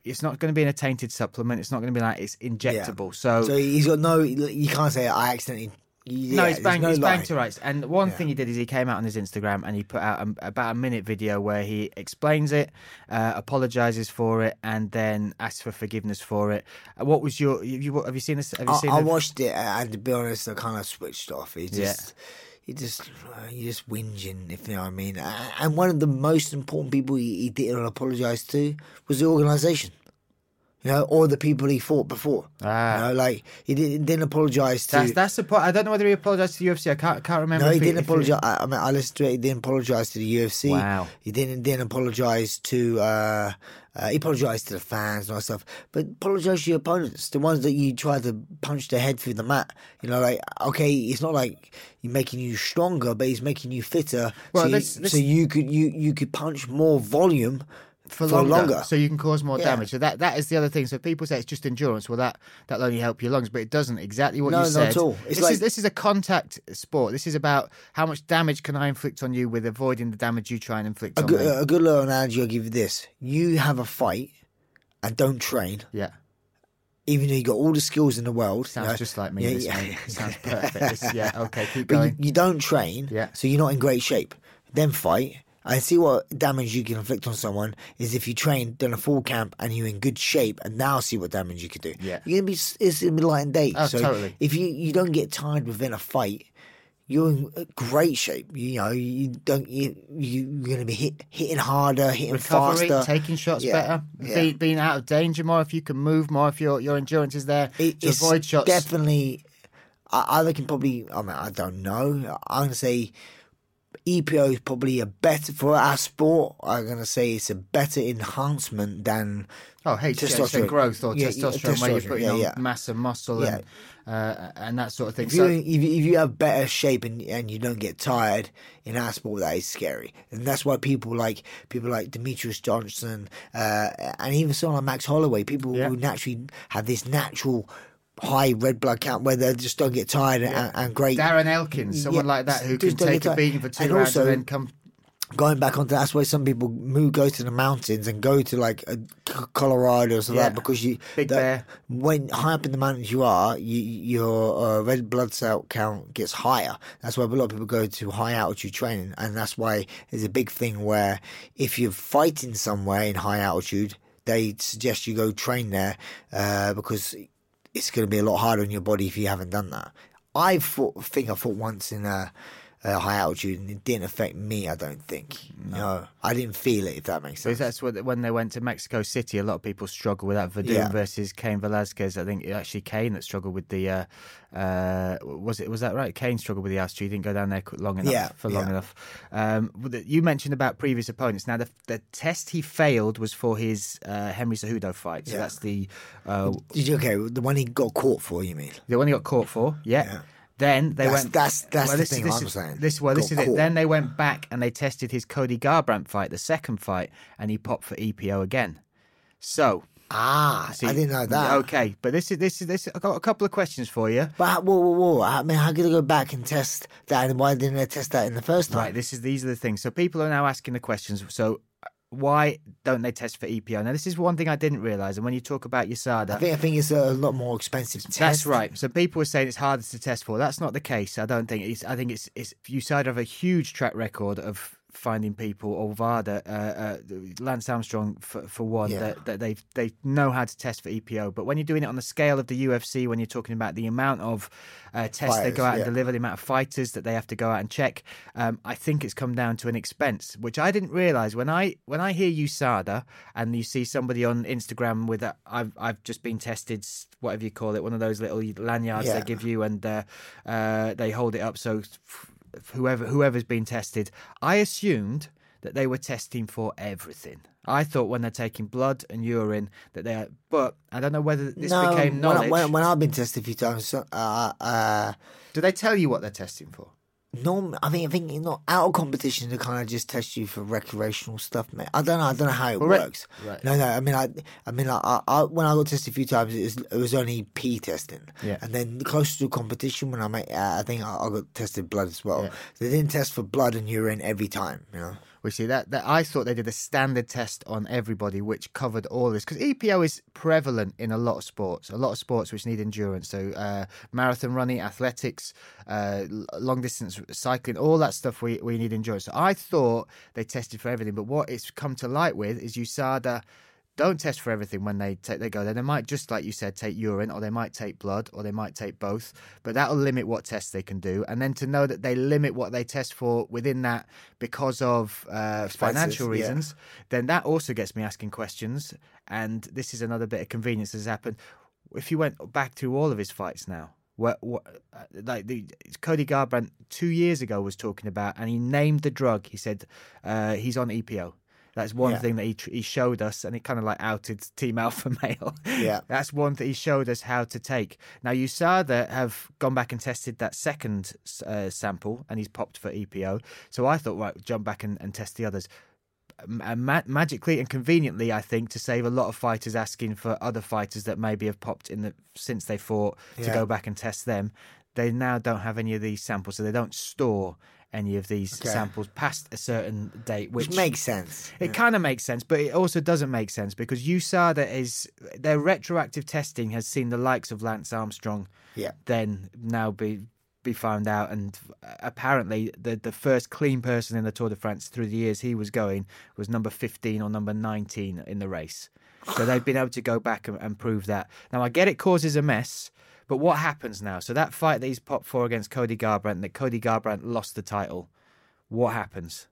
It's not going to be in a tainted supplement. It's not going to be like it's injectable. So, So he's got no. You can't say I accidentally. Yeah, no, there's bang, no bang to rights. And one thing he did is he came out on his Instagram and he put out a, about a minute video where he explains it, uh, apologizes for it, and then asks for forgiveness for it. Uh, What was your? You, have you seen this? Have you I, seen? I the- watched it, and to be honest, I kind of switched off. It Yeah. just, you just, uh, you just whinging, if you know what I mean. And one of the most important people he, he didn't apologise to was the organisation. You know, or the people he fought before. Ah. You know, like he didn't, didn't apologise to. That's that's the point. I don't know whether he apologized to the UFC. I can't can't remember. no, he didn't apologise. I, I mean, I listened to it. He didn't apologise to the UFC. Wow. He didn't didn't apologise to. Uh, uh, he apologised to the fans and all that stuff, but apologise to your opponents, the ones that you tried to punch their head through the mat. You know, like okay, it's not like he's making you stronger, but he's making you fitter. Well, so, you, so you could you you could punch more volume for for longer, longer. so you can cause more Yeah. damage. So that that is the other thing. So people say it's just endurance. Well, that that'll only help your lungs, but it doesn't. Exactly what No, you not said. at all. It's this like- is this is a contact sport. This is about how much damage can I inflict on you with avoiding the damage you try and inflict a on good, me. a good little analogy. I'll give you this: you have a fight and don't train. yeah, even though you got all the skills in the world. sounds you know, just like me. yeah, this, yeah. <laughs> Sounds perfect. This- yeah, okay, keep But you, going. you don't train, Yeah. so you're not in great shape. Then fight. I see what damage you can inflict on someone is if you train, done a full camp, and you're in good shape, and now see what damage you could do. Yeah. you're gonna be it's gonna be light and day. Oh, so totally. If you you don't get tired within a fight, you're in great shape. You know you don't you you're gonna be hit, hitting harder, hitting Recovery, faster, taking shots Yeah, better, yeah. Be, being out of danger more. If you can move more, if your your endurance is there It- to avoid shots. Definitely, I, I reckon probably. I mean, I don't know. I'm gonna say EPO is probably a better for our sport. I'm gonna say it's a better enhancement than Oh, hey, testosterone Testosterone. growth or Yeah, yeah, testosterone, where you're testosterone, putting yeah, on yeah. mass and muscle and uh, and that sort of thing. if So, you if you, if you have better shape and and you don't get tired in our sport, that is scary, and that's why people like people like Demetrious Johnson uh, and even someone like Max Holloway, people who naturally have this natural high red blood count where they just don't get tired and, and great. Darren Elkins, someone Yeah, like that who can take a beating for two And rounds also- and then come. going back onto that's why some people move go to the mountains and go to like uh, Colorado or something Yeah. like that because you Big that- Bear. when high up in the mountains you are you, your uh, red blood cell count gets higher that's why a lot of people go to high altitude training and that's why there's a big thing where if you're fighting somewhere in high altitude they suggest you go train there uh, because it's going to be a lot harder on your body if you haven't done that. I fought, think I fought once in a uh, high altitude, and it didn't affect me. I don't think. No, I didn't feel it. If that makes sense. that's what when they went to Mexico City, a lot of people struggle with that. Werdum Yeah. versus Cain Velasquez. I think it actually Cain that struggled with the. Uh, uh, was it was that right? Cain struggled with the altitude. He didn't go down there long enough Yeah, for long yeah. enough. Um, you mentioned about previous opponents. Now the the test he failed was for his uh, Henry Cejudo fight. So Yeah. that's the uh, Did you okay? The one he got caught for, you mean? the one he got caught for. Yeah. Then they That's- went. that's- that's the this, thing this I'm is, saying. This well, this Got is it. Then they went back and they tested his Cody Garbrandt fight, the second fight, and he popped for EPO again. So Ah, see- I didn't know that. Okay, but this is this is this. I got a couple of questions for you. But whoa, whoa, whoa! I mean, how could they go back and test that? And why didn't they test that in the first time? Right, this is these are the things. So people are now asking the questions. So why don't they test for EPO? Now this is one thing I didn't realize. And when you talk about USADA, I think I think it's a lot more expensive. to Test. That's right. So people were saying it's harder to test for. That's not the case. I don't think it's. I think it's. It's USADA have a huge track record of finding people or VADA, uh, uh, Lance Armstrong for, for one, Yeah. that, that they they know how to test for EPO. But when you're doing it on the scale of the UFC, when you're talking about the amount of uh, tests they go out yeah. and deliver, the amount of fighters that they have to go out and check, um, I think it's come down to an expense, which I didn't realize when I when I hear USADA and you see somebody on Instagram with a, I've I've just been tested, whatever you call it, one of those little lanyards Yeah. they give you, and uh, uh, they hold it up so f- whoever whoever's been tested. I assumed that they were testing for everything. I thought when they're taking blood and urine that they are, but I don't know whether this no, became when, I- knowledge. when, when I've been tested a few times, uh, uh, Do they tell you what they're testing for? Norm, I mean, I think know, out of competition, to kind of just test you for recreational stuff, mate. I don't know. I don't know how it works. right. No, no. I mean, I, I mean, I, I, when I got tested a few times, it was, it was only P testing. Yeah. And then closer to competition, when I made, uh, I think I, I got tested blood as well. Yeah. They didn't test for blood and urine every time. You know. We see that, that I thought they did a standard test on everybody, which covered all this because EPO is prevalent in a lot of sports, a lot of sports which need endurance. So uh, marathon running, athletics, uh, long distance cycling, all that stuff we, we need endurance. So I thought they tested for everything, but what it's come to light with is USADA don't test for everything when they take they go there. They might just like you said take urine, or they might take blood, or they might take both. But that'll limit what tests they can do. And then to know that they limit what they test for within that because of uh, financial yeah. reasons, then that also gets me asking questions. And this is another bit of convenience that's happened. If you went back to all of his fights now. What, what, uh, like the, Cody Garbrandt two years ago was talking about, and he named the drug. He said uh, he's on EPO. That's one Yeah. thing that he tr- he showed us, and it kind of like outed Team Alpha <laughs> Male. Yeah. that's one that he showed us how to take. Now USADA have gone back and tested that second uh, sample, and he's popped for EPO. So I thought, right, jump back and, and test the others. Ma- ma- magically and conveniently, I think, to save a lot of fighters asking for other fighters that maybe have popped in the since they fought to go back and test them. They now don't have any of these samples, so they don't store any of these Okay. samples past a certain date, which, Which makes sense. it kind of makes sense, but it also doesn't make sense because USADA is their retroactive testing has seen the likes of Lance Armstrong Yeah. then now be be found out, and apparently the the first clean person in the Tour de France through the years he was going was number fifteen or number nineteen in the race. So they've been able to go back and, and prove that. Now I get it causes a mess, but what happens now? So that fight that he's popped for against Cody Garbrandt, that Cody Garbrandt lost the title. What happens?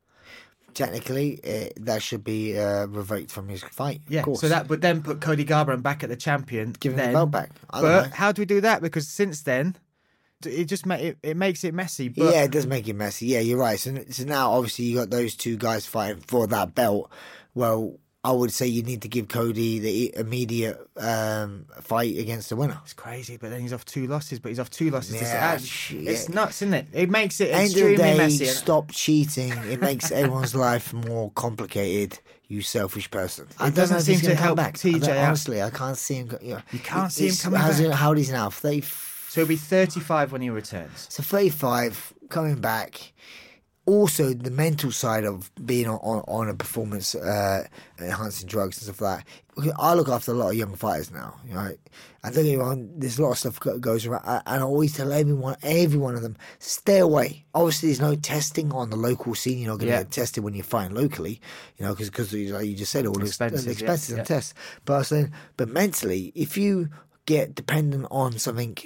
Technically, uh, that should be uh, revoked from his fight. Yeah, of course. so that would then put Cody Garbrandt back at the champion. Give him the belt back. I But how do we do that? Because since then, it just ma- it, it makes it messy. But yeah, it does make it messy. Yeah, you're right. So, so now, obviously, you got those two guys fighting for that belt. Well, I would say you need to give Cody the immediate um, fight against the winner. it's crazy. But then he's off two losses. But he's off two losses. to- Yeah, ah, it's nuts, isn't it? It makes it End of extremely the day, messy. stop cheating. It makes everyone's life more complicated. You selfish person. It doesn't seem to come help back. I TJ out. honestly, I can't see him. You, know, You can't see him coming back. How old is now? 30, So he'll be 35 when he returns. So 35, coming back. Also, the mental side of being on, on, on a performance uh, enhancing drugs and stuff like that. I look after a lot of young fighters now, you know. And don't get me wrong, there's a lot of stuff go- goes around. I- And I always tell everyone, every one of them, stay away. Obviously, there's no testing on the local scene. You're not going to Yeah. get tested when you're fighting locally, you know, because like you just said, all the Expenses, expenses, yeah, expenses yeah. and tests. But I was saying, but mentally, if you get dependent on something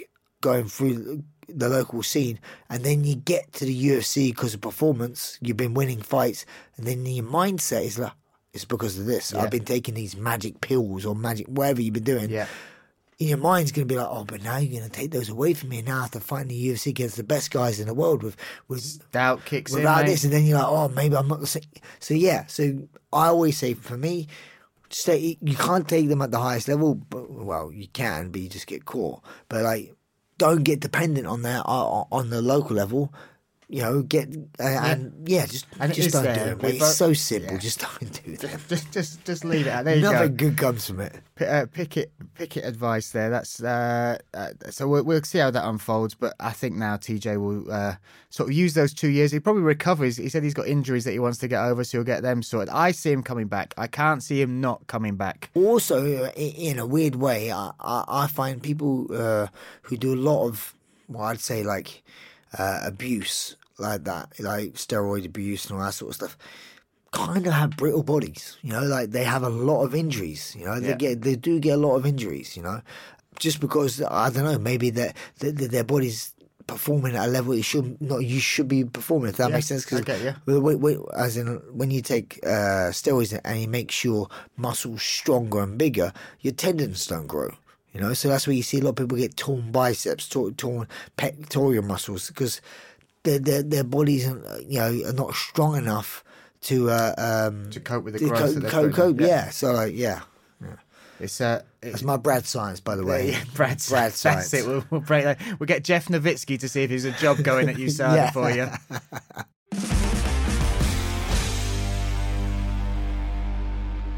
going through the local scene, and then you get to the UFC because of performance, you've been winning fights, and then your mindset is like, it's because of this. Yeah. I've been taking these magic pills or magic whatever you've been doing. Yeah. In your mind's going to be like, oh, but now you're going to take those away from me, and now I have to fight in the UFC against the best guys in the world with with Doubt kicks in. without mate. this, and then you're like, oh, maybe I'm not the same. So yeah, so I always say for me, stay. You can't take them at the highest level, but well, you can, but you just get caught. But like, don't get dependent on that uh, on the local level. You know, get uh, and yeah, just And just don't there. do it. Mate. both- It's so simple. yeah. Just don't do that. just, just, just leave it out. There you Nothing go. good comes from it. P- uh, Pickett Pickett advice there. That's uh, uh, so we'll, we'll see how that unfolds. But I think now TJ will uh, sort of use those two years. He probably recovers. He said he's got injuries that he wants to get over, so he'll get them sorted. I see him coming back. I can't see him not coming back. also in a weird way i, I, I find people uh, who do a lot of well i'd say like uh, abuse like that, like steroid abuse and all that sort of stuff, kind of have brittle bodies. You know, like they have a lot of injuries. You know, they Yeah. get they do get a lot of injuries. You know, just because I don't know, maybe that their bodies performing at a level it should not you should be performing if that Yeah, makes sense because okay, yeah. Wait, wait, as in when you take uh, steroids and you make your muscles stronger and bigger, your tendons don't grow. You know, so that's where you see a lot of people get torn biceps, torn, torn pectoral muscles because their their their bodies, uh, you know, are not strong enough to uh, um, To cope with the growth cope, cope, cope, Yeah. yeah. So like, yeah, It's uh, it's, my Brad science, by the way. yeah, <laughs> Brad, Brad that's science. it. We'll, we'll break that. We'll get Jeff Novitzky to see if there's a job going at USADA <laughs> Yeah. for you. <laughs>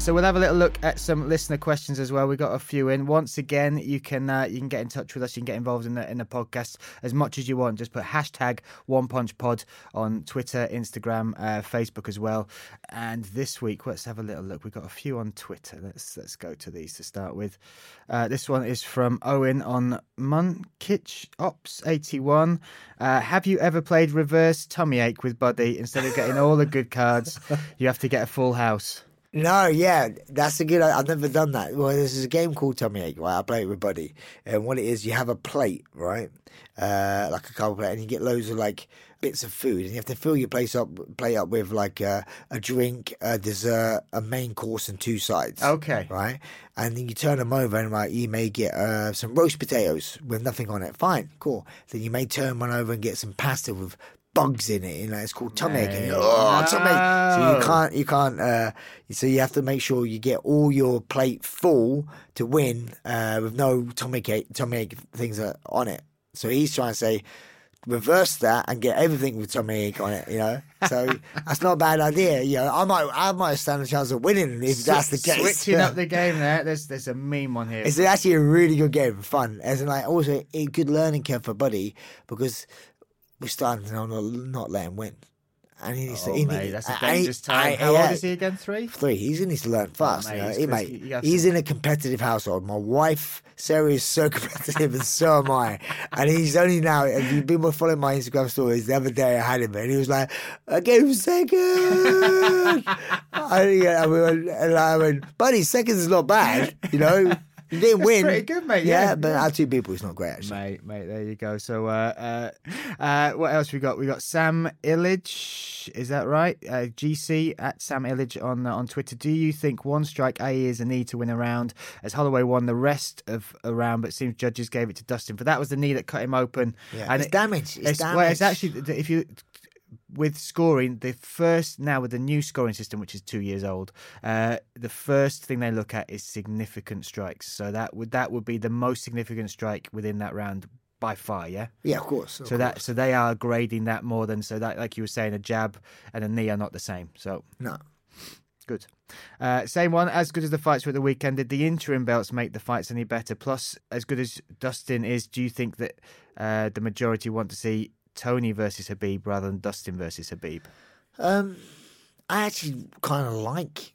So we'll have a little look at some listener questions as well. We got a few in. Once again, you can uh, you can get in touch with us. You can get involved in the in the podcast as much as you want. Just put hashtag One Punch Pod on Twitter, Instagram, uh, Facebook as well. And this week, let's have a little look. We've got a few on Twitter. Let's let's go to these to start with. Uh, this one is from Owen on Munkitch Ops eighty one. Uh, have you ever played reverse tummy ache with Buddy? Instead of getting all the good cards, <laughs> you have to get a full house. No, yeah, that's a good. I've never done that. Well, this is a game called Tummy Ache, right? I play it with Buddy, and what it is, you have a plate, right, uh, like a carb plate, and you get loads of like bits of food, and you have to fill your place up, plate up with like uh, a drink, a dessert, a main course, and two sides. Okay. right, and then you turn them over, and like you may get uh, some roast potatoes with nothing on it. Fine, cool. Then you may turn one over and get some pasta with bugs in it. You know, it's called tummy ache. And oh, tummy ache. So you can't, you can't. Uh, so you have to make sure you get all your plate full to win uh, with no tummy ache, tummy ache things on it. So he's trying to say. Reverse that and get everything with tummy ache on it, you know. So <laughs> that's not a bad idea. You know, I might, I might stand a chance of winning if that's the case. Switching up the <laughs> game there. There's there's a meme on here. It's actually a really good game, for fun. As in, like, also a good learning curve for Buddy because we're starting to not, not let him win. And he needs to, Oh, he mate, need- that's a dangerous I- time. I- How yeah. old is he again? Three. Three. He's needs to learn fast. mate, you know? it's Hey, 'cause mate, he's to- in a competitive household. My wife, Sarah, is so <laughs> competitive, and so am I. And he's only now. If you've been following my Instagram stories, the other day I had him, and he was like, "I gave him second." <laughs> I, yeah, I went, and I went, "Buddy, seconds is not bad. You know, you didn't win. pretty good, mate, yeah. but our two people is not great actually. Mate, mate, there you go. So, uh, uh, uh, what else we got? We got Sam Illich. Is that right? Uh, GC at Sam Illich on uh, on Twitter. Do you think one strike A is a knee to win a round? As Holloway won the rest of a round, but it seems judges gave it to Dustin. But that was the knee that cut him open. Yeah, it's it- damage. It's well, it's actually if you with scoring the first now with the new scoring system which is two years old uh the first thing they look at is significant strikes so that would that would be the most significant strike within that round by far yeah Yeah, of course. of so that so they are grading that more than so that like you were saying a jab and a knee are not the same so no. Good. Uh, same one. As good as the fights were at the weekend, did the interim belts make the fights any better? Plus, as good as Dustin is, do you think that uh, the majority want to see Tony versus Khabib rather than Dustin versus Khabib? Um, I actually kind of like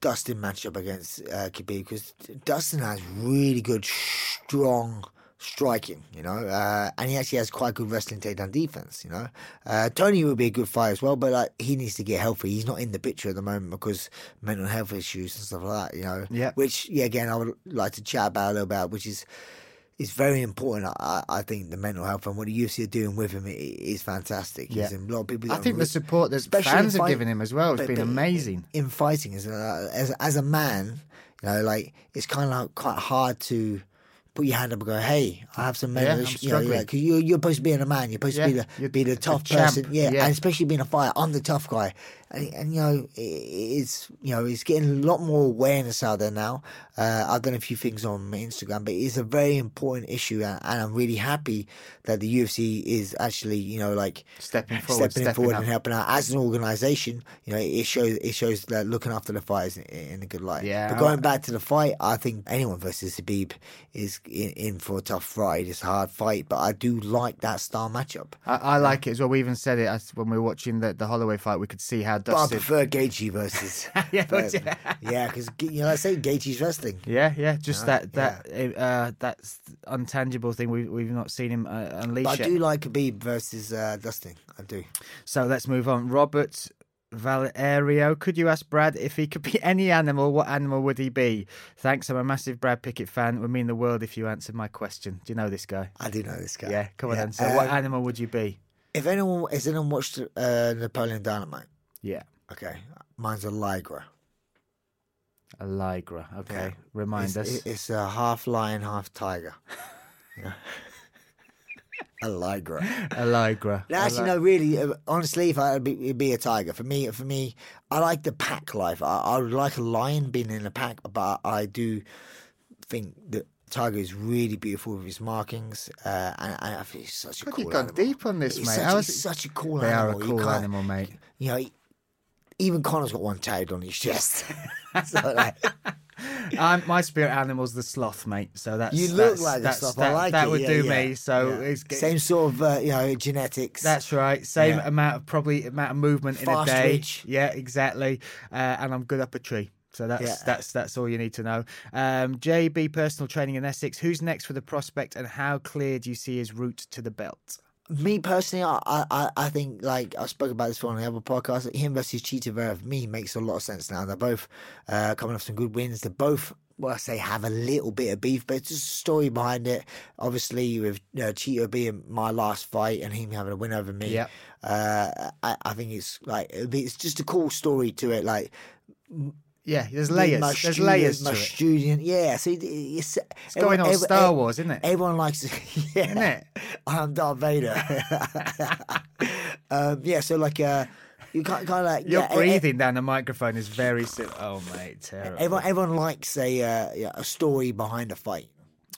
Dustin matchup against uh, Khabib because Dustin has really good, strong striking, you know, uh, and he actually has quite good wrestling takedown defense, you know. Uh, Tony would be a good fight as well, but like, he needs to get healthy. He's not in the picture at the moment because mental health issues and stuff like that, you know. Yeah. Which, yeah, again, I would like to chat about a little about, which is is very important. I, I think the mental health and what the UFC are doing with him is fantastic. Yeah. In, A lot of people. I think the support that fans in have given him as well has been amazing. in fighting as a, as as a man. You know, like it's kind of like quite hard to put your hand up and go, "Hey, I have some Yeah, mental I'm issues." You know, struggling. because you're you're supposed to be a man. You're supposed Yeah, to be the you're be the tough person. Yeah, yeah. and especially being a fighter, I'm the tough guy. And, and you know, it, it's you know, it's getting a lot more awareness out there now. Uh, I've done a few things on my Instagram, but it's a very important issue, and, and I'm really happy that the UFC is actually, you know, like Stepping forward, stepping, stepping forward up. and helping out as an organisation. You know, it shows it shows that looking after the fighters in, in a good light. Yeah, but going back to the fight, I think anyone versus Khabib is in, in for a tough ride. It's a hard fight, but I do like that style matchup. I, I like it as well. We even said it as when we were watching the, the Holloway fight. We could see how But I prefer Gaethje versus. <laughs> Yeah, yeah. yeah, because you know I say Gaethje's wrestling. Yeah, yeah, just Uh, that that uh, that's untangible thing We've we've not seen him uh, unleash But I yet. do like Khabib versus uh, Dustin. I do. So let's move on. Robert Valerio, could you ask Brad if he could be <laughs> any animal? What animal would he be? Thanks, I'm a massive Brad Pickett fan. It would mean the world if you answered my question. Do you know this guy? I do know this guy. Yeah, come on Yeah. then. So, what Um, animal would you be? If anyone has anyone watched uh, Napoleon Dynamite, Yeah, okay, mine's a Ligra. A ligra. Okay, Yeah. remind it's, us. It's a half lion, half tiger. Yeah. <laughs> a Ligra. a ligra. Actually, no. Really, uh, honestly, if I it'd be, it'd be a tiger for me. For me, I like the pack life. I, I would like a lion being in a pack, but I do think that tiger is really beautiful with his markings, uh, and, and I think he's such a God, cool you've gone animal. deep on this, He's mate. Such, How he's it- such a cool They are animal. a cool animal, mate. You know, even Conor's got one tattooed on his chest. so, <laughs> like, <laughs> Um, my spirit animal's the sloth, mate. So that's you look that's, like the stuff. That, I like that it. would yeah, do yeah, me. So yeah. it's same sort of uh, you know genetics. That's right. Same amount of probably amount of movement in a day. twitch. Yeah, exactly. Uh, and I'm good up a tree. So that's Yeah. that's that's all you need to know. Um, JB personal training in Essex. Who's next for the prospect, and how clear do you see his route to the belt? Me personally, I, I I think like I spoke about this before on the other podcast. Him versus Chito Vera me makes a lot of sense now. They're both uh, coming off some good wins. They're both, well, I say, have a little bit of beef, but it's just a story behind it. Obviously, with uh, Chito being my last fight and him having a win over me, Yep. uh, I, I think it's like it's just a cool story to it. Like Yeah, there's layers. There's student- layers to it. student, yeah. See, it's, It's going on Star Wars, isn't it? Everyone likes, <laughs> yeah. Isn't it? I'm Darth Vader. <laughs> um, yeah, so like, uh, you kind kind of like Your yeah, breathing down the microphone is very. Oh, mate, terrible. Everyone, everyone likes a uh, yeah, a story behind a fight.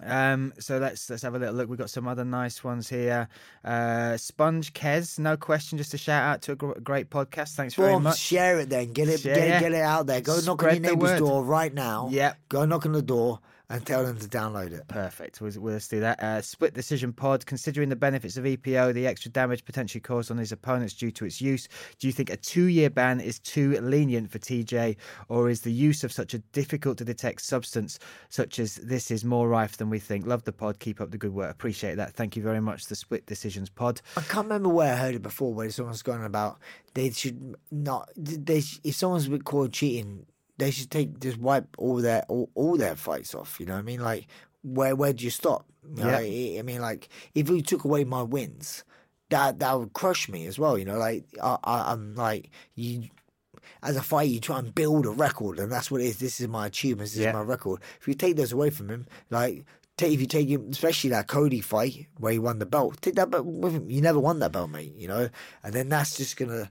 Um, so let's let's have a little look. We've got some other nice ones here. Uh, Sponge Kez, no question, just a shout out to a gr- great podcast. Thanks very Boom, much. share it then. Get it, Share, get it, get it out there. Go knock on your the neighbour's door right now. Yep. Go knock on the door and tell them to download it. Perfect. We'll, we'll let's do that. Uh, split decision pod. Considering the benefits of EPO, the extra damage potentially caused on his opponents due to its use, do you think a two-year ban is too lenient for TJ, or is the use of such a difficult to detect substance such as this is more rife than we think? Love the pod. Keep up the good work. Appreciate that. Thank you very much. The split decisions pod. I can't remember where I heard it before, where someone's gone about they should not. They if someone's been caught cheating, they should take just wipe all their all, all their fights off. You know what I mean? Like where where do you stop? You know, Yeah. I, I mean, like if you took away my wins, that that would crush me as well. You know, like I, I I'm like you. As a fighter, you try and build a record, and that's what it is. This is my achievements. This Yeah. is my record. If you take those away from him, like take if you take him, especially that Cody fight where he won the belt, take that belt with him. You never won that belt, mate. You know, and then that's just gonna.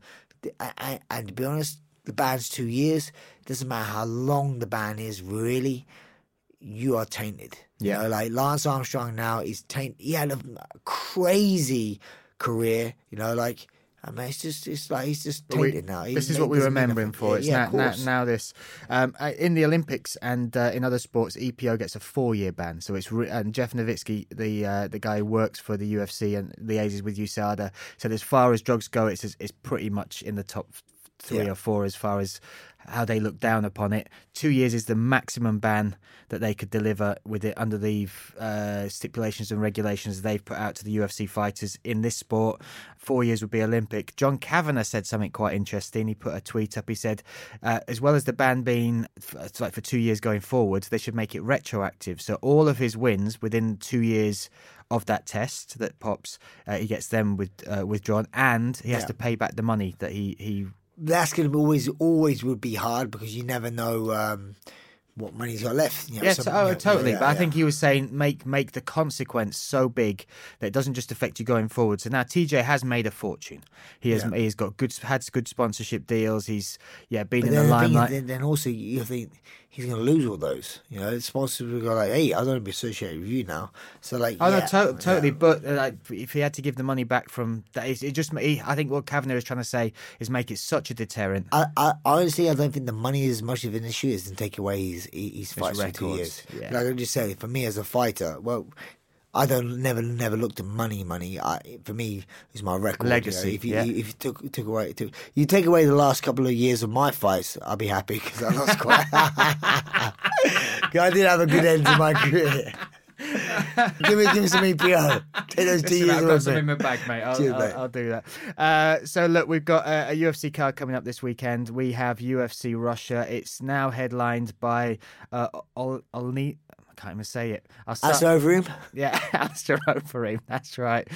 I, and to be honest, the ban's two years. Doesn't matter how long the ban is, really. You are tainted. Yeah. You know, like Lance Armstrong now is tainted. He had a crazy career. You know, like. I mean, it's just, it's like he's just But we- tainted now. He this is what we remember him for. It's yeah, now, now, now this um, uh, in the Olympics and uh, in other sports, EPO gets a four-year ban. So it's re- and Jeff Novitzky, the uh, the guy who works for the UFC and liaises with USADA, said as far as drugs go, it's it's pretty much in the top three Yeah. or four as far as how they look down upon it. Two years is the maximum ban that they could deliver with it under the uh, stipulations and regulations they've put out to the UFC fighters in this sport. Four years would be Olympic. John Kavanagh said something quite interesting. He put a tweet up. He said, uh, as well as the ban being f- like for two years going forward, they should make it retroactive. So all of his wins within two years of that test that pops, uh, he gets them with uh, withdrawn, and he has Yeah. to pay back the money that he he that's going to always always would be hard because you never know um, what money's got left. You know, Yes, some- oh, yeah, totally. yeah, but I think he was saying make make the consequence so big that it doesn't just affect you going forward. So now TJ has made a fortune. He has Yeah. he's got good had good sponsorship deals. He's yeah been But in the limelight. then, then also you think he's going to lose all those. You know, sponsors will go like, "Hey, I don't want to be associated with you now." So like, Oh yeah, no, to- totally. yeah. But uh, like, if he had to give the money back from that, it it just. He, I think what Kavanagh is trying to say is make it such a deterrent. I, I honestly, I don't think the money is as much of an issue as to take away his his fights for two years. yeah. Like I just say, for me as a fighter, well. I don't never never looked at money. Money I, for me is my record. you know. Legacy, If you, yeah. if you took took away took, you take away the last couple of years of my fights, I'll be happy because I lost quite. <laughs> I did have a good end to my career. give me give me some EPO. Take those two Listen, years I've got some me. in my bag, mate. I'll, Cheers, I'll, mate. I'll do that. Uh, so, look, we've got a, a UFC card coming up this weekend. We have UFC Russia. It's now headlined by uh, Ol- Olni. Can't even say it. I'll start, That's over him. <laughs> Yeah, <laughs> Alistair Overeem. That's right.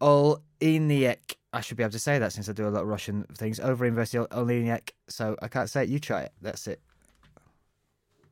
Oleinik. I should be able to say that since I do a lot of Russian things. Overeem versus Oleinik. So I can't say it. You try it. That's it.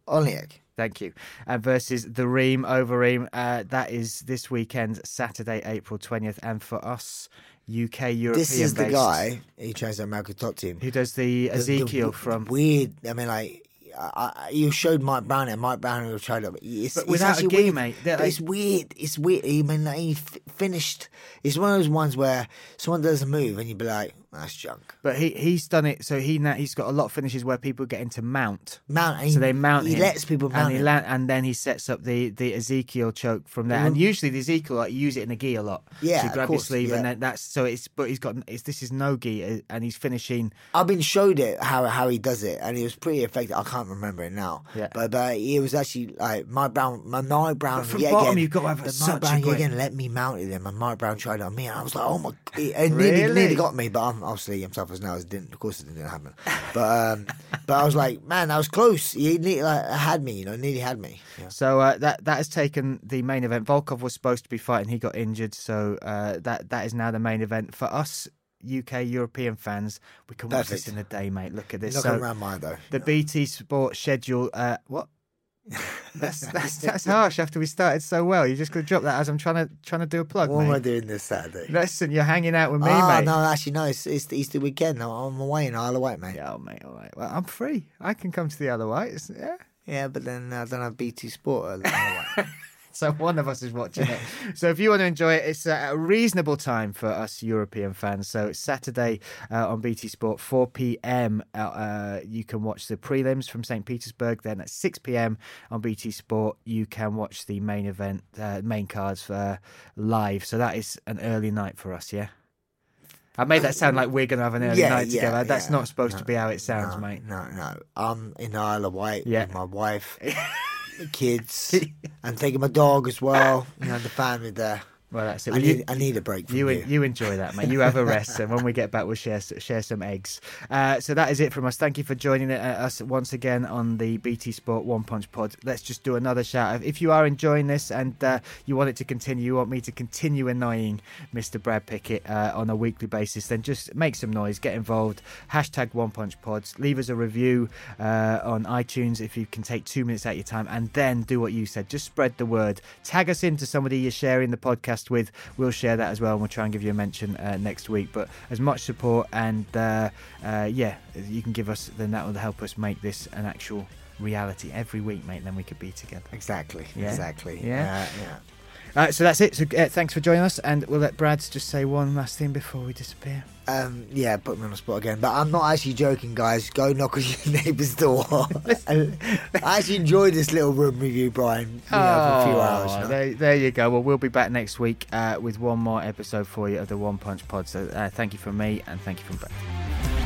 Oliek. Thank you. Uh, versus the Ream Overeem. Uh, that is this weekend, Saturday, April 20th. And for us, UK European This is the based, guy. He trains at American top team. who does the the- the Ezekiel from. weird. I mean, like I, I, you showed Mike Brown and Mike Brown will try to. It's, But it's without a actually gi, weird. mate, they're it's weird. It's weird. I mean, like, he f- finished. It's one of those ones where someone does a move and you'd be like, "That's junk." But he he's done it. So he now he's got a lot of finishes where people get into mount. Mount. And So he, they mount He him, lets people mount and he him. la- and then he sets up the, the Ezekiel choke from there. And usually the Ezekiel, like, you use it in a gi a lot. Yeah, so you of grab course, your sleeve, and then that's so it's. But he's got it's, this is no gi, uh, and he's finishing. I've been showed it how how he does it, and it was pretty effective. I can't remember it now. Yeah. But but it was actually like Mike Brown. My Mike Brown. But from yet bottom, again, you've got to have a Mike Brown yet again let me mount it him, and Mike Brown tried it on me, and I was like, oh my! It <laughs> nearly, Really? nearly got me, but I'm obviously himself as now as didn't. Of course, it didn't happen. But um, but I was like, man, that was close. He nearly like, had me, you know, nearly had me. Yeah. So uh, that that has taken the main event. Volkov was supposed to be fighting, he got injured, so uh, that that is now the main event for us. UK European fans, we can watch this in a day, mate. Look at this. Not So, around mine though. the BT Sport schedule. Uh, what? <laughs> That's, that's that's harsh. After we started so well, you're just gonna drop that as I'm trying to trying to do a plug, What am I doing this Saturday? Listen, you're hanging out with me, oh mate. no, actually no. It's, it's the Easter weekend. I'm- away in Isle of Wight, mate. Yeah, oh, mate. All right. Well, I'm free. I can come to the other way. It's- yeah. Yeah, but then I don't have BT Sport. <laughs> at Isle of Wight. <laughs> So one of us is watching it. so if you want to enjoy it, it's a reasonable time for us European fans. So it's Saturday uh, on BT Sport, 4 p.m. Uh, uh, you can watch the prelims from St. Petersburg. Then at 6 p.m. on BT Sport, you can watch the main event, uh, main cards uh, live. So that is an early night for us, yeah. I made that sound like we're going to have an early Yeah, night yeah, together. That's yeah. not supposed to be how it sounds, no, mate. No, no. I'm in Isle of Wight Yeah. with my wife, <laughs> the kids, and taking my dog as well. You know, the family there. Well, that's it. I Well, you- need, I need a break from You you. you enjoy that, mate. You have a rest, and when we get back, we'll share share some eggs. Uh, so that is it from us. Thank you for joining uh, us once again on the BT Sport One Punch Pod. Let's just do another shout out. If you are enjoying this and uh, you want it to continue, you want me to continue annoying Mr. Brad Pickett uh, on a weekly basis, then just make some noise, get involved. Hashtag One Punch Pods. Leave us a review uh, on iTunes if you can take two minutes out of your time, and then do what you said. Just spread the word. Tag us into somebody you're sharing the podcast with. We'll share that as well, and we'll try and give you a mention uh, next week. But as much support and uh, uh, yeah, you can give us, then that will help us make this an actual reality every week, mate. Then we could be together. Exactly. Yeah. Exactly. Yeah. Yeah. Uh, so that's it. So uh, thanks for joining us, and we'll let Brad just say one last thing before we disappear. Um, yeah, put me on the spot again. But I'm not actually joking, guys. Go knock on your <laughs> neighbour's door. <laughs> I actually enjoyed this little room with you, Bryan. You know, for a few hours. you know. Oh, there, there you go. Well, we'll be back next week uh, with one more episode for you of the One Punch Pod. So uh, thank you from me, and thank you from Brad.